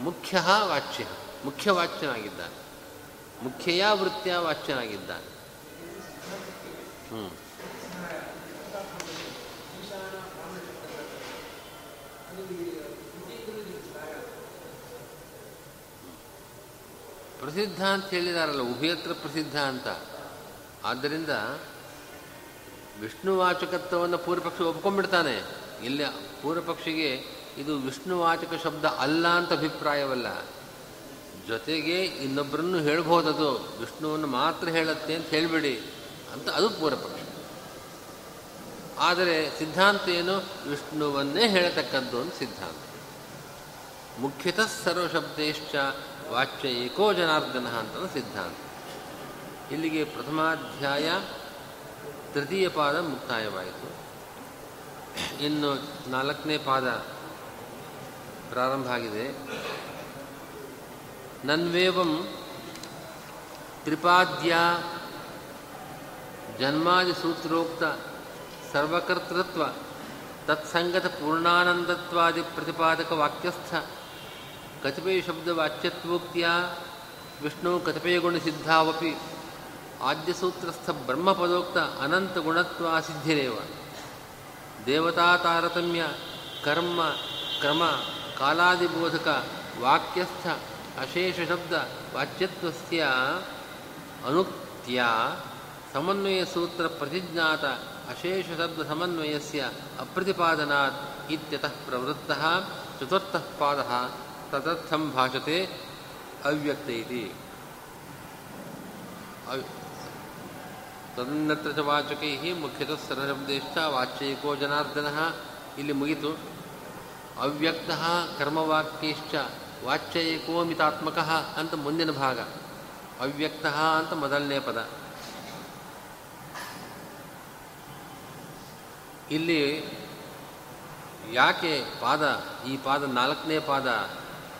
Speaker 1: ಮುಖ್ಯ ವಾಚ್ಯ ಮುಖ್ಯವಾಚ್ಯನಾಗಿದ್ದಾನೆ ಮುಖ್ಯಯ ವೃತ್ತಿಯ ವಾಚ್ಯನಾಗಿದ್ದಾನೆ. ಹ್ಞೂ ಪ್ರಸಿದ್ಧ ಅಂತ ಹೇಳಿದಾರಲ್ಲ, ಉಭಯತ್ರ ಪ್ರಸಿದ್ಧ ಅಂತ. ಆದ್ದರಿಂದ ವಿಷ್ಣುವಾಚಕತ್ವವನ್ನು ಪೂರ್ವಪಕ್ಷಿ ಒಪ್ಕೊಂಡ್ಬಿಡ್ತಾನೆ. ಇಲ್ಲ, ಪೂರ್ವಪಕ್ಷಿಗೆ ಇದು ವಿಷ್ಣುವಾಚಕ ಶಬ್ದ ಅಲ್ಲ ಅಂತ ಅಭಿಪ್ರಾಯವಲ್ಲ. ಜೊತೆಗೆ ಇನ್ನೊಬ್ಬರನ್ನು ಹೇಳ್ಬೋದದು, ವಿಷ್ಣುವನ್ನು ಮಾತ್ರ ಹೇಳುತ್ತೆ ಅಂತ ಹೇಳಿಬಿಡಿ ಅಂತ ಅದು ಪೂರ್ವಪಕ್ಷ. ಆದರೆ ಸಿದ್ಧಾಂತ ಏನು? ವಿಷ್ಣುವನ್ನೇ ಹೇಳತಕ್ಕದ್ದು ಅಂತ ಸಿದ್ಧಾಂತ. ಮುಖ್ಯತಃ ಸರ್ವಶಬ್ದೇಶ್ಚ ವಾಚ್ಯ ಏಕೋ ಜನಾರ್ದನ ಅಂತ ಸಿದ್ಧಾಂತ. ಇಲ್ಲಿಗೆ ಪ್ರಥಮಾಧ್ಯಾಯ ತೃತೀಯ ಪಾದ ಮುಕ್ತಾಯವಾಯಿತು. ಇನ್ನು ನಾಲ್ಕನೇ ಪಾದ ಪ್ರಾರಂಭ ಆಗಿದೆ. ನನ್ವೇವಂ ತ್ರಿಪಾದ್ಯ ಜನ್ಮಾದಿ ಸೂತ್ರೋಕ್ತ ಸರ್ವಕರ್ತೃತ್ವ ತತ್ಸಂಗತ ಪೂರ್ಣಾನಂದತ್ವಾದಿ ಪ್ರತಿಪಾದಕ ವಾಕ್ಯಸ್ಥ ಕತಿಪಯ ಶಬ್ದವಾಚ್ಯತ್ವೋಕ್ತಿಯ ವಿಷ್ಣು ಕತಿಪಯ ಗುಣಸಿದ್ಧಾವಪಿ ಆದ್ಯಸೂತ್ರಸ್ಥ ಬ್ರಹ್ಮಪದೋಕ್ತ ಅನಂತ ಗುಣತ್ವ ಸಿದ್ಧಿರೇವ ದೇವತಾ ತಾರತಮ್ಯ ಕರ್ಮ ಕ್ರಮ ಕಾಲಾದಿಬೋಧಕ ವಾಕ್ಯಸ್ಥ ಅಶೇಷ ಶಬ್ದ ವಾಚ್ಯತ್ವಸ್ಯ ಅನುಕ್ತ್ಯ ಸಮನ್ವಯ ಸೂತ್ರ ಪ್ರತಿಜ್ಞಾತ ಅಶೇಷ ಶಬ್ದ ಸಮನ್ವಯಸ್ಯ ಅಪ್ರತಿಪಾದನಾತ್ ಇತ್ಯತಃ ಪ್ರವೃತ್ತಃ ಚತುರ್ಥಃ ಪಾದಃ ತದರ್ಥಂ ಭಾಷತೆ ಅವ್ಯಕ್ತ ಇತಿ ತದನ್ನತ್ರ ಚ ವಾಚಕೈ ಮುಖ್ಯತಃ ಸರ್ವಶಬ್ದೇಷ್ಟ ವಾಚ್ಯೈಕೋ ಜನಾರ್ದನ. ಇಲ್ಲಿ ಮುಗಿತು. ಅವ್ಯಕ್ತ ಕರ್ಮವಾಕ್ಯೈಶ್ಚ ವಾಚ್ಯೈಕೋ ಮಿತಾತ್ಮಕ ಅಂತ ಮುಂದಿನ ಭಾಗ. ಅವ್ಯಕ್ತ ಅಂತ ಮೊದಲನೇ ಪದ. ಇಲ್ಲಿ ಯಾಕೆ ಪಾದ, ಈ ಪಾದ ನಾಲ್ಕನೇ ಪಾದ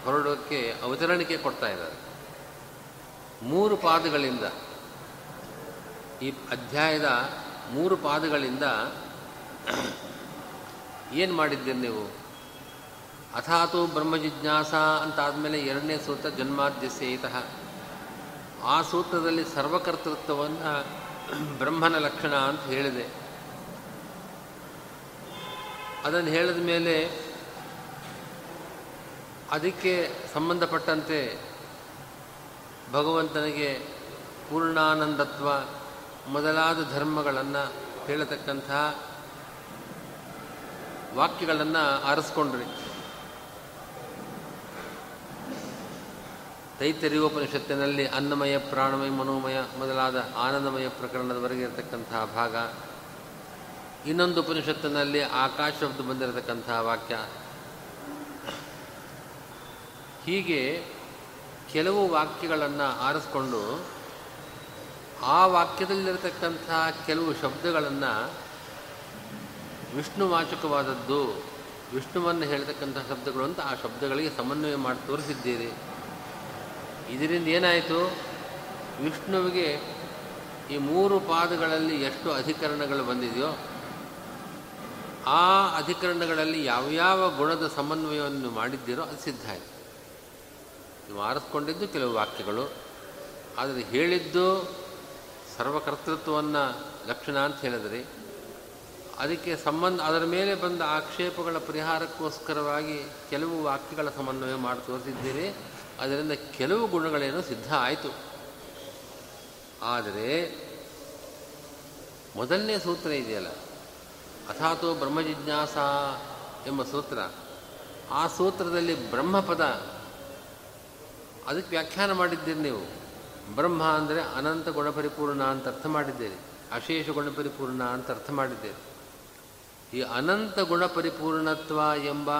Speaker 1: ಹೊರಡೋಕ್ಕೆ ಅವತರಣಿಕೆ ಕೊಡ್ತಾ ಇದ್ದಾರೆ. ಮೂರು ಪಾದಗಳಿಂದ ಈ ಅಧ್ಯಾಯದ ಮೂರು ಪಾದಗಳಿಂದ ಏನು ಮಾಡಿದ್ದೀರಿ ನೀವು? ಅಥಾತು ಬ್ರಹ್ಮ ಜಿಜ್ಞಾಸ ಅಂತಾದಮೇಲೆ ಎರಡನೇ ಸೂತ್ರ ಜನ್ಮಾದ್ಯಸೇತ ಆ ಸೂತ್ರದಲ್ಲಿ ಸರ್ವಕರ್ತೃತ್ವವನ್ನು ಬ್ರಹ್ಮನ ಲಕ್ಷಣ ಅಂತ ಹೇಳಿದೆ. ಅದನ್ನು ಹೇಳಿದ ಮೇಲೆ ಅದಕ್ಕೆ ಸಂಬಂಧಪಟ್ಟಂತೆ ಭಗವಂತನಿಗೆ ಪೂರ್ಣಾನಂದತ್ವ ಮೊದಲಾದ ಧರ್ಮಗಳನ್ನು ಹೇಳತಕ್ಕಂತಹ ವಾಕ್ಯಗಳನ್ನು ಆರಿಸ್ಕೊಂಡ್ರಿ. ತೈತರಿಯೋಪನಿಷತ್ತಿನಲ್ಲಿ ಅನ್ನಮಯ, ಪ್ರಾಣಮಯ, ಮನೋಮಯ ಮೊದಲಾದ ಆನಂದಮಯ ಪ್ರಕರಣದವರೆಗೆ ಇರತಕ್ಕಂತಹ ಭಾಗ. ಇನ್ನೊಂದು ಉಪನಿಷತ್ತಿನಲ್ಲಿ ಆಕಾಶ ಶಬ್ದ ಬಂದಿರತಕ್ಕಂತಹ ವಾಕ್ಯ. ಹೀಗೆ ಕೆಲವು ವಾಕ್ಯಗಳನ್ನು ಆರಿಸ್ಕೊಂಡು ಆ ವಾಕ್ಯದಲ್ಲಿರತಕ್ಕಂಥ ಕೆಲವು ಶಬ್ದಗಳನ್ನು ವಿಷ್ಣುವಾಚಕವಾದದ್ದು ವಿಷ್ಣುವನ್ನು ಹೇಳ್ತಕ್ಕಂಥ ಶಬ್ದಗಳು ಅಂತ ಆ ಶಬ್ದಗಳಿಗೆ ಸಮನ್ವಯ ಮಾಡಿ ತೋರಿಸಿದ್ದೀರಿ. ಇದರಿಂದ ಏನಾಯಿತು? ವಿಷ್ಣುವಿಗೆ ಈ ಮೂರು ಪಾದಗಳಲ್ಲಿ ಎಷ್ಟು ಅಧಿಕರಣಗಳು ಬಂದಿದೆಯೋ, ಆ ಅಧಿಕರಣಗಳಲ್ಲಿ ಯಾವ್ಯಾವ ಗುಣದ ಸಮನ್ವಯವನ್ನು ಮಾಡಿದ್ದೀರೋ ಅದು ಸಿದ್ಧ ಆಯಿತು. ನೀವು ಆರಿಸ್ಕೊಂಡಿದ್ದು ಕೆಲವು ವಾಕ್ಯಗಳು, ಆದರೆ ಹೇಳಿದ್ದು ಸರ್ವಕರ್ತೃತ್ವವನ್ನು ಲಕ್ಷಣ ಅಂತ ಹೇಳಿದ್ರಿ. ಅದಕ್ಕೆ ಸಂಬಂಧ, ಅದರ ಮೇಲೆ ಬಂದ ಆಕ್ಷೇಪಗಳ ಪರಿಹಾರಕ್ಕೋಸ್ಕರವಾಗಿ ಕೆಲವು ವಾಕ್ಯಗಳ ಸಮನ್ವಯ ಮಾಡಿ ತೋರಿಸಿದ್ದೀರಿ. ಅದರಿಂದ ಕೆಲವು ಗುಣಗಳೇನು ಸಿದ್ಧ ಆಯಿತು. ಆದರೆ ಮೊದಲನೇ ಸೂತ್ರ ಇದೆಯಲ್ಲ, ಅಥಾತೋ ಬ್ರಹ್ಮಜಿಜ್ಞಾಸ ಎಂಬ ಸೂತ್ರ, ಆ ಸೂತ್ರದಲ್ಲಿ ಬ್ರಹ್ಮಪದ, ಅದಕ್ಕೆ ವ್ಯಾಖ್ಯಾನ ಮಾಡಿದ್ದೀರಿ ನೀವು. ಬ್ರಹ್ಮ ಅಂದರೆ ಅನಂತ ಗುಣಪರಿಪೂರ್ಣ ಅಂತ ಅರ್ಥ ಮಾಡಿದ್ದೇನೆ. ಅಶೇಷ ಗುಣಪರಿಪೂರ್ಣ ಅಂತ ಅರ್ಥ ಮಾಡಿದ್ದೇವೆ ಈ ಅನಂತ ಗುಣಪರಿಪೂರ್ಣತ್ವ ಎಂಬ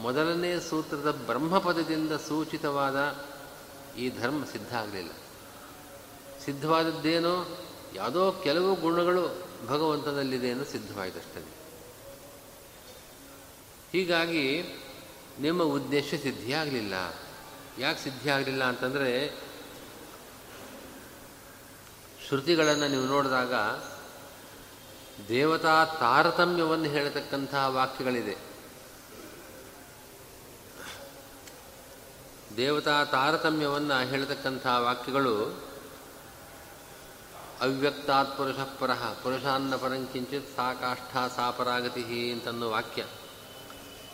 Speaker 1: ಮೊದಲನೇ ಸೂತ್ರದ ಬ್ರಹ್ಮಪದದಿಂದ ಸೂಚಿತವಾದ ಈ ಧರ್ಮ ಸಿದ್ಧ ಆಗಲಿಲ್ಲ. ಸಿದ್ಧವಾದದ್ದೇನೋ ಯಾವುದೋ ಕೆಲವು ಗುಣಗಳು ಭಗವಂತನಲ್ಲಿದೆ ಎಂದು ಸಿದ್ಧವಾಯಿತಷ್ಟೇ. ಹೀಗಾಗಿ ನಿಮ್ಮ ಉದ್ದೇಶ ಸಿದ್ಧಿಯಾಗಲಿಲ್ಲ. ಯಾಕೆ ಸಿದ್ಧಿಯಾಗಲಿಲ್ಲ ಅಂತಂದರೆ ಶ್ರುತಿಗಳನ್ನು ನೀವು ನೋಡಿದಾಗ ದೇವತಾ ತಾರತಮ್ಯವನ್ನು ಹೇಳತಕ್ಕಂತಹ ವಾಕ್ಯಗಳಿದೆ. ದೇವತಾ ತಾರತಮ್ಯವನ್ನು ಹೇಳತಕ್ಕಂತಹ ವಾಕ್ಯಗಳು ಅವ್ಯಕ್ತಾತ್ ಪುರುಷ ಪರಹ ಪುರುಷಾನ್ನ ಪರಂಕಿಂಚಿತ್ ಸಾ ಕಾಷ್ಠ ಸಾ ಪರಾಗತಿ ಅಂತನ್ನೋ ವಾಕ್ಯ.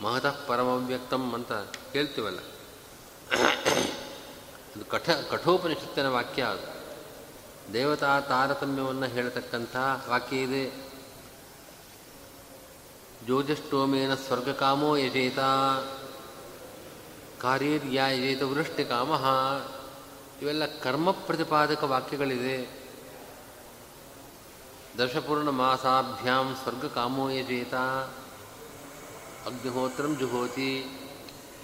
Speaker 1: ಮಹತಃ ಪರಮವ್ಯಕ್ತಂ ಅಂತ ಕೇಳ್ತೀವಲ್ಲ ಅದು ಕಠ, ಕಠೋಪನಿಷತ್ತಿನ ವಾಕ್ಯ ಅದು. ದೇವತಾ ತಾರತಮ್ಯವನ್ನು ಹೇಳತಕ್ಕಂಥ ವಾಕ್ಯ ಇದೆ. ಜ್ಯೋತಿಷ್ಠೋಮೇನ ಸ್ವರ್ಗಕಾಮೋ ಯಜೇತ, ಕಾರ್ಯರ್ಯ ಯಜೇತ ವೃಷ್ಟಿ ಕಾಮ. ಇವೆಲ್ಲ ಕರ್ಮ ಪ್ರತಿಪಾದಕ ವಾಕ್ಯಗಳಿದೆ. ದಶಪೂರ್ಣ ಮಾಸಾಭ್ಯಾಂ ಸ್ವರ್ಗಕಾಮೋ ಯಜೇತ, ಅಗ್ನಿಹೋತ್ರಂ ಜುಹೋತಿ.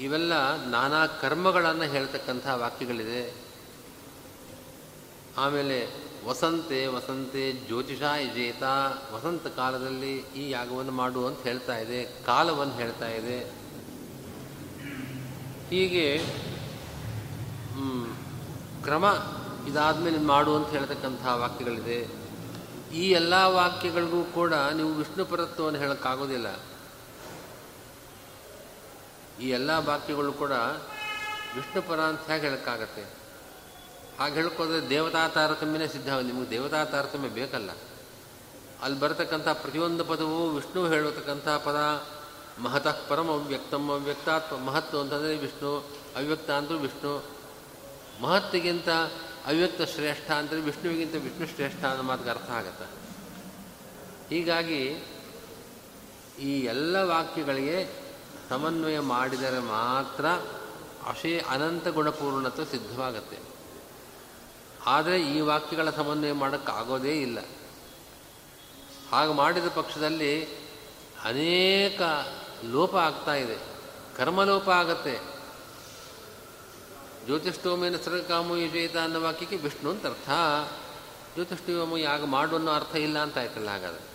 Speaker 1: ಇವೆಲ್ಲ ನಾನಾ ಕರ್ಮಗಳನ್ನು ಹೇಳ್ತಕ್ಕಂಥ ವಾಕ್ಯಗಳಿದೆ. ಆಮೇಲೆ ವಸಂತೆ ವಸಂತೆ ಜ್ಯೋತಿಷ ಯಜೇತ ವಸಂತ ಕಾಲದಲ್ಲಿ ಈ ಯಾಗವನ್ನು ಮಾಡು ಅಂತ ಹೇಳ್ತಾ ಇದೆ, ಕಾಲವನ್ನು ಹೇಳ್ತಾ ಇದೆ. ಹೀಗೆ ಕ್ರಮ ಇದಾದಮೇಲೆ ಮಾಡು ಅಂತ ಹೇಳ್ತಕ್ಕಂಥ ವಾಕ್ಯಗಳಿದೆ. ಈ ಎಲ್ಲ ವಾಕ್ಯಗಳಿಗೂ ಕೂಡ ನೀವು ವಿಷ್ಣು ಪರತ್ವವನ್ನು ಹೇಳೋಕ್ಕಾಗೋದಿಲ್ಲ. ಈ ಎಲ್ಲ ವಾಕ್ಯಗಳು ಕೂಡ ವಿಷ್ಣುಪರ ಅಂತ ಹೇಗೆ ಹೇಳೋಕ್ಕಾಗತ್ತೆ? ಹಾಗೆ ಹೇಳ್ಕೋದ್ರೆ ದೇವತಾ ತಾರತಮ್ಯನೇ ಸಿದ್ಧ ನಿಮಗೆ ದೇವತಾ ತಾರತಮ್ಯ ಬೇಕಲ್ಲ. ಅಲ್ಲಿ ಬರತಕ್ಕಂಥ ಪ್ರತಿಯೊಂದು ಪದವು ವಿಷ್ಣು ಹೇಳತಕ್ಕಂಥ ಪದ. ಮಹತಃ ಪರಮ ಅವ್ಯಕ್ತಮ್ಮ ಅವ್ಯಕ್ತಾತ್ಮ ಮಹತ್ವ ಅಂತಂದರೆ ವಿಷ್ಣು, ಅವ್ಯಕ್ತ ಅಂದರೂ ವಿಷ್ಣು. ಮಹತ್ತಿಗಿಂತ ಅವ್ಯಕ್ತ ಶ್ರೇಷ್ಠ ಅಂದರೆ ವಿಷ್ಣುವಿಗಿಂತ ವಿಷ್ಣು ಶ್ರೇಷ್ಠ ಅನ್ನೋ ಮಾತಿಗೆ ಅರ್ಥ ಆಗತ್ತೆ. ಹೀಗಾಗಿ ಈ ಎಲ್ಲ ವಾಕ್ಯಗಳಿಗೆ ಸಮನ್ವಯ ಮಾಡಿದರೆ ಮಾತ್ರ ಅಶೇ ಅನಂತ ಗುಣಪೂರ್ಣತ್ವ ಸಿದ್ಧವಾಗತ್ತೆ. ಆದರೆ ಈ ವಾಕ್ಯಗಳ ಸಮನ್ವಯ ಮಾಡೋಕ್ಕಾಗೋದೇ ಇಲ್ಲ. ಹಾಗೆ ಮಾಡಿದ ಪಕ್ಷದಲ್ಲಿ ಅನೇಕ ಲೋಪ ಆಗ್ತಾ ಇದೆ. ಕರ್ಮಲೋಪ ಆಗತ್ತೆ. ಜ್ಯೋತಿಷ್ಠೋಮೇನ ಸರ್ಗಕಾಮು ವಿಜೇತ ಅನ್ನೋ ವಾಕ್ಯಕ್ಕೆ ವಿಷ್ಣು ಅಂತ ಅರ್ಥ. ಜ್ಯೋತಿಷ್ಠೋಮ ಯಾಗ ಮಾಡು ಅನ್ನೋ ಅರ್ಥ ಇಲ್ಲ ಅಂತ ಆಯ್ತಲ್ಲ ಹಾಗಾದ್ರೆ?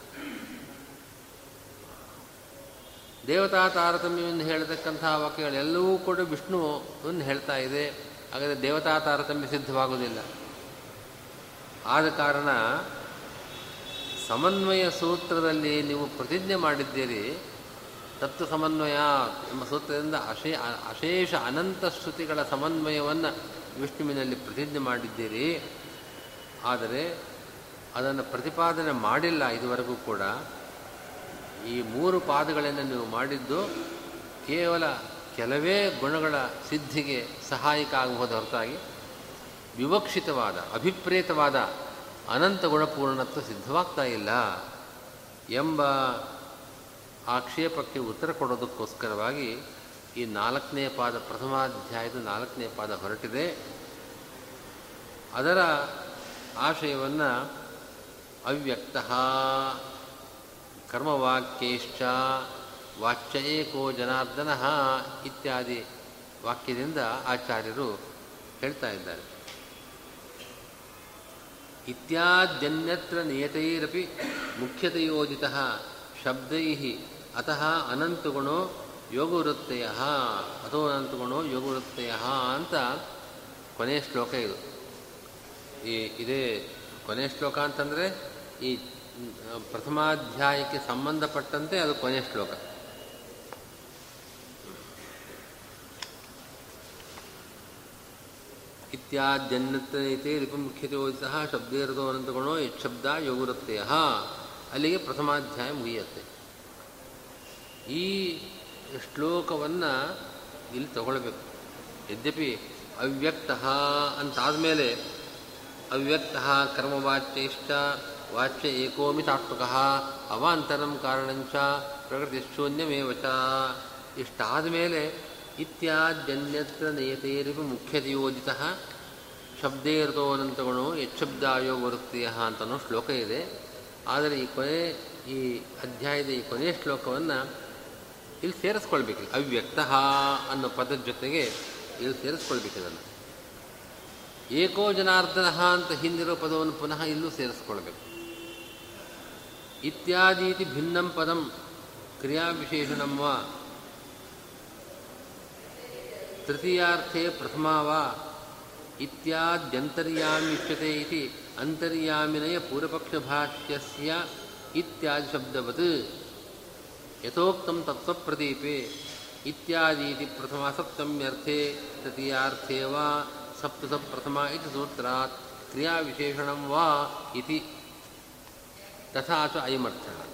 Speaker 1: ದೇವತಾ ತಾರತಮ್ಯವನ್ನು ಹೇಳತಕ್ಕಂಥ ವಾಕ್ಯಗಳೆಲ್ಲವೂ ಕೂಡ ವಿಷ್ಣುವನ್ನು ಹೇಳ್ತಾ ಇದೆ. ಹಾಗಾದರೆ ದೇವತಾ ತಾರತಮ್ಯ ಸಿದ್ಧವಾಗುವುದಿಲ್ಲ. ಆದ ಕಾರಣ ಸಮನ್ವಯ ಸೂತ್ರದಲ್ಲಿ ನೀವು ಪ್ರತಿಜ್ಞೆ ಮಾಡಿದ್ದೀರಿ, ತತ್ವ ಸಮನ್ವಯ ಎಂಬ ಸೂತ್ರದಿಂದ ಅಶೇ ಅಶೇಷ ಅನಂತ ಶ್ರುತಿಗಳ ಸಮನ್ವಯವನ್ನು ವಿಷ್ಣುವಿನಲ್ಲಿ ಪ್ರತಿಜ್ಞೆ ಮಾಡಿದ್ದೀರಿ. ಆದರೆ ಅದನ್ನು ಪ್ರತಿಪಾದನೆ ಮಾಡಿಲ್ಲ ಇದುವರೆಗೂ ಕೂಡ. ಈ ಮೂರು ಪಾದಗಳನ್ನು ನೀವು ಮಾಡಿದ್ದು ಕೇವಲ ಕೆಲವೇ ಗುಣಗಳ ಸಿದ್ಧಿಗೆ ಸಹಾಯಕ ಆಗಬಹುದು ಹೊರತಾಗಿ ವಿವಕ್ಷಿತವಾದ, ಅಭಿಪ್ರೇತವಾದ, ಅನಂತ ಗುಣಪೂರ್ಣತ್ವ ಸಿದ್ಧವಾಗ್ತಾ ಇಲ್ಲ ಎಂಬ ಆಕ್ಷೇಪಕ್ಕೆ ಉತ್ತರ ಕೊಡೋದಕ್ಕೋಸ್ಕರವಾಗಿ ಈ ನಾಲ್ಕನೇ ಪಾದ, ಪ್ರಥಮಾಧ್ಯಾಯದ ನಾಲ್ಕನೇ ಪಾದ ಹೊರಟಿದೆ. ಅದರ ಆಶಯವನ್ನು ಅವ್ಯಕ್ತ ಕರ್ಮವಾಕ್ಯೇಶ್ಚ ವಾಚ್ಯ ಏಕೋ ಜನಾರ್ದನ ಇತ್ಯಾದಿ ವಾಕ್ಯದಿಂದ ಆಚಾರ್ಯರು ಹೇಳ್ತಾ ಇದ್ದಾರೆ. ಇತ್ಯಾದ್ಯನ್ಯತ್ರ ನಿಯತೈರಪಿ ಮುಖ್ಯತೆಯೋಜಿತ ಶಬ್ದೈ ಅತಃ ಅನಂತಗುಣೋ ಯೋಗವೃತ್ತಯ, ಅಥೋ ಅನಂತಗುಣೋ ಯೋಗವೃತ್ತಯ ಅಂತ ಕೊನೆಯ ಶ್ಲೋಕ ಇದು. ಈ ಇದೇ ಕೊನೆಯ ಶ್ಲೋಕ ಅಂತಂದರೆ ಈ ಪ್ರಥಮಾಧ್ಯಾಯಕ್ಕೆ ಸಂಬಂಧಪಟ್ಟಂತೆ ಅದು ಕೊನೆಯ ಶ್ಲೋಕ. ಇತ್ಯಾದ್ಯನ್ನತೆ ರಿಪುಮುಖ್ಯತೆ ಓದಿತಃ ಶಬ್ದೇರದೋ ಅನಂತಗುಣೋ ಯಶಬ್ದ ಯೋಗುರತ್ತೆಯ ಅಲ್ಲಿಗೆ ಪ್ರಥಮಾಧ್ಯಾಯ ಮುಗಿಯುತ್ತೆ. ಈ ಶ್ಲೋಕವನ್ನು ಇಲ್ಲಿ ತಗೊಳ್ಬೇಕು. ಯದ್ಯಪಿ ಅವ್ಯಕ್ತ ಅಂತಾದಮೇಲೆ ಅವ್ಯಕ್ತ ಕರ್ಮವಾಚ್ಯೈಶ್ಚ ವಾಚ್ಯ ಏಕೋಮಿತಾತ್ಮಕ ಅವಾಂತರಂ ಕಾರಣಂಚ ಪ್ರಕೃತಿ ಶೂನ್ಯಮೇವ ಚ ಇಷ್ಟಾದ ಮೇಲೆ ಇತ್ಯಾದ್ಯನ್ಯತ್ರ ನಯತೇರಿಪು ಮುಖ್ಯತೆಯೋಜಿತ ಶಬ್ದೇ ಅನಂತಗುಣೋ ಯಚ್ಛಬ್ದಾಯೋ ವೃತ್ತಿಯ ಅಂತನೋ ಶ್ಲೋಕ ಇದೆ. ಆದರೆ ಈ ಕೊನೆ, ಈ ಅಧ್ಯಾಯದ ಈ ಕೊನೆಯ ಶ್ಲೋಕವನ್ನು ಇಲ್ಲಿ ಸೇರಿಸ್ಕೊಳ್ಬೇಕು. ಅವ್ಯಕ್ತ ಅನ್ನೋ ಪದದ ಜೊತೆಗೆ ಇಲ್ಲಿ ಸೇರಿಸ್ಕೊಳ್ಬೇಕು ಇದನ್ನು. ಏಕೋ ಜನಾರ್ದನ ಅಂತ ಹಿಂದಿರೋ ಪದವನ್ನು ಪುನಃ ಇಲ್ಲೂ ಸೇರಿಸ್ಕೊಳ್ಬೇಕು. ಇತ್ಯಾದೀತಿ ಭಿನ್ನಂ ಪದಂ ಕ್ರಿಯಾವಿಶೇಷಣಂ ವಾ ತೃತೀಯಾರ್ಥೇ ಪ್ರಥಮಾ ವಾ ಇತ್ಯಾದ್ಯಂತರ್ಯಾಮಿಷ್ಯತೆ ಇತಿ ಅಂತರ್ಯಾಮಿನಯ ಪೂರ್ವಪಕ್ಷಭಾಷ್ಯಸ್ಯ ಇತ್ಯಾದಿ ಶಬ್ದವತ್. ಯಥೋಕ್ತಂ ತತ್ವಪ್ರದೀಪೆ ಇತ್ಯಾದೀತಿ ಪ್ರಥಮ ಸಪ್ತಮ್ಯರ್ಥೆ ತೃತೀಯಾರ್ಥೆ ವಾ ಸಪ್ತಸ ಪ್ರಥಮ ಇತಿ ಸೂತ್ರಾತ್ ಕ್ರಿಯಾವಿಶೇಷಣಂ ವಾ ಇತಿ. ತಥಾ ಚ ಅಯಮರ್ಥಃ.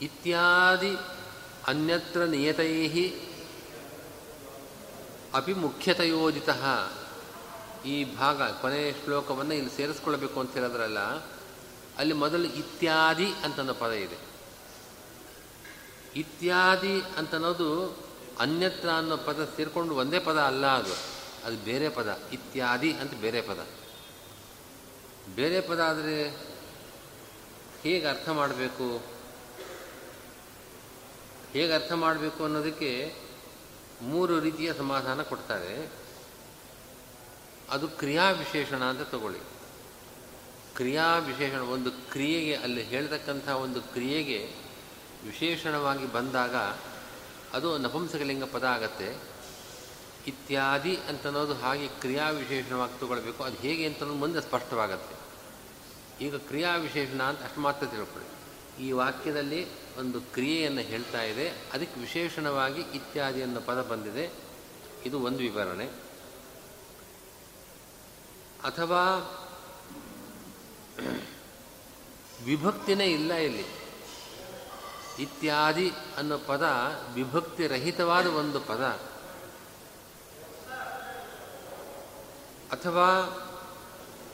Speaker 1: ಇತ್ಯಾದಿ ಅನ್ಯತ್ರ ನಿಯತೈಃ ಅಪಿ ಮುಖ್ಯತಯೋಜಿತ ಈ ಭಾಗ, ಕೊನೆಯ ಶ್ಲೋಕವನ್ನು ಇಲ್ಲಿ ಸೇರಿಸ್ಕೊಳ್ಬೇಕು ಅಂತ ಹೇಳೋದ್ರಲ್ಲ, ಅಲ್ಲಿ ಮೊದಲು ಇತ್ಯಾದಿ ಅಂತನೋ ಪದ ಇದೆ. ಇತ್ಯಾದಿ ಅಂತನ್ನೋದು ಅನ್ಯತ್ರ ಅನ್ನೋ ಪದ ಸೇರಿಕೊಂಡು ಒಂದೇ ಪದ ಅಲ್ಲ ಅದು. ಅದು ಬೇರೆ ಪದ, ಇತ್ಯಾದಿ ಅಂತ ಬೇರೆ ಪದ. ಬೇರೆ ಪದ ಆದರೆ ಹೇಗೆ ಅರ್ಥ ಮಾಡಬೇಕು? ಹೇಗೆ ಅರ್ಥ ಮಾಡಬೇಕು ಅನ್ನೋದಕ್ಕೆ ಮೂರು ರೀತಿಯ ಸಮಾಧಾನ ಕೊಡ್ತಾರೆ. ಅದು ಕ್ರಿಯಾ ವಿಶೇಷಣ ಅಂತ ತಗೊಳ್ಳಿ. ಕ್ರಿಯಾ ವಿಶೇಷಣ, ಒಂದು ಕ್ರಿಯೆಗೆ, ಅಲ್ಲಿ ಹೇಳ್ತಕ್ಕಂಥ ಒಂದು ಕ್ರಿಯೆಗೆ ವಿಶೇಷಣವಾಗಿ ಬಂದಾಗ ಅದು ನಪುಂಸಕಲಿಂಗ ಪದ ಆಗತ್ತೆ. ಇತ್ಯಾದಿ ಅಂತನೋದು ಹಾಗೆ ಕ್ರಿಯಾ ವಿಶೇಷಣವಾಗಿ ತಗೊಳ್ಬೇಕು. ಅದು ಹೇಗೆ ಅಂತ ಮುಂದೆ ಸ್ಪಷ್ಟವಾಗತ್ತೆ. ಈಗ ಕ್ರಿಯಾ ವಿಶೇಷಣ ಅಂತ ಅಷ್ಟು ಮಾತ್ರ ತಿಳ್ಕೊಳ್ಳಿ. ಈ ವಾಕ್ಯದಲ್ಲಿ ಒಂದು ಕ್ರಿಯೆಯನ್ನು ಹೇಳ್ತಾ ಇದೆ. ಅದಕ್ಕೆ ವಿಶೇಷಣವಾಗಿ ಇತ್ಯಾದಿ ಅನ್ನೋ ಪದ ಬಂದಿದೆ. ಇದು ಒಂದು ವಿವರಣೆ. ಅಥವಾ ವಿಭಕ್ತಿನೇ ಇಲ್ಲ ಇಲ್ಲಿ. ಇತ್ಯಾದಿ ಅನ್ನೋ ಪದ ವಿಭಕ್ತಿ ರಹಿತವಾದ ಒಂದು ಪದ. ಅಥವಾ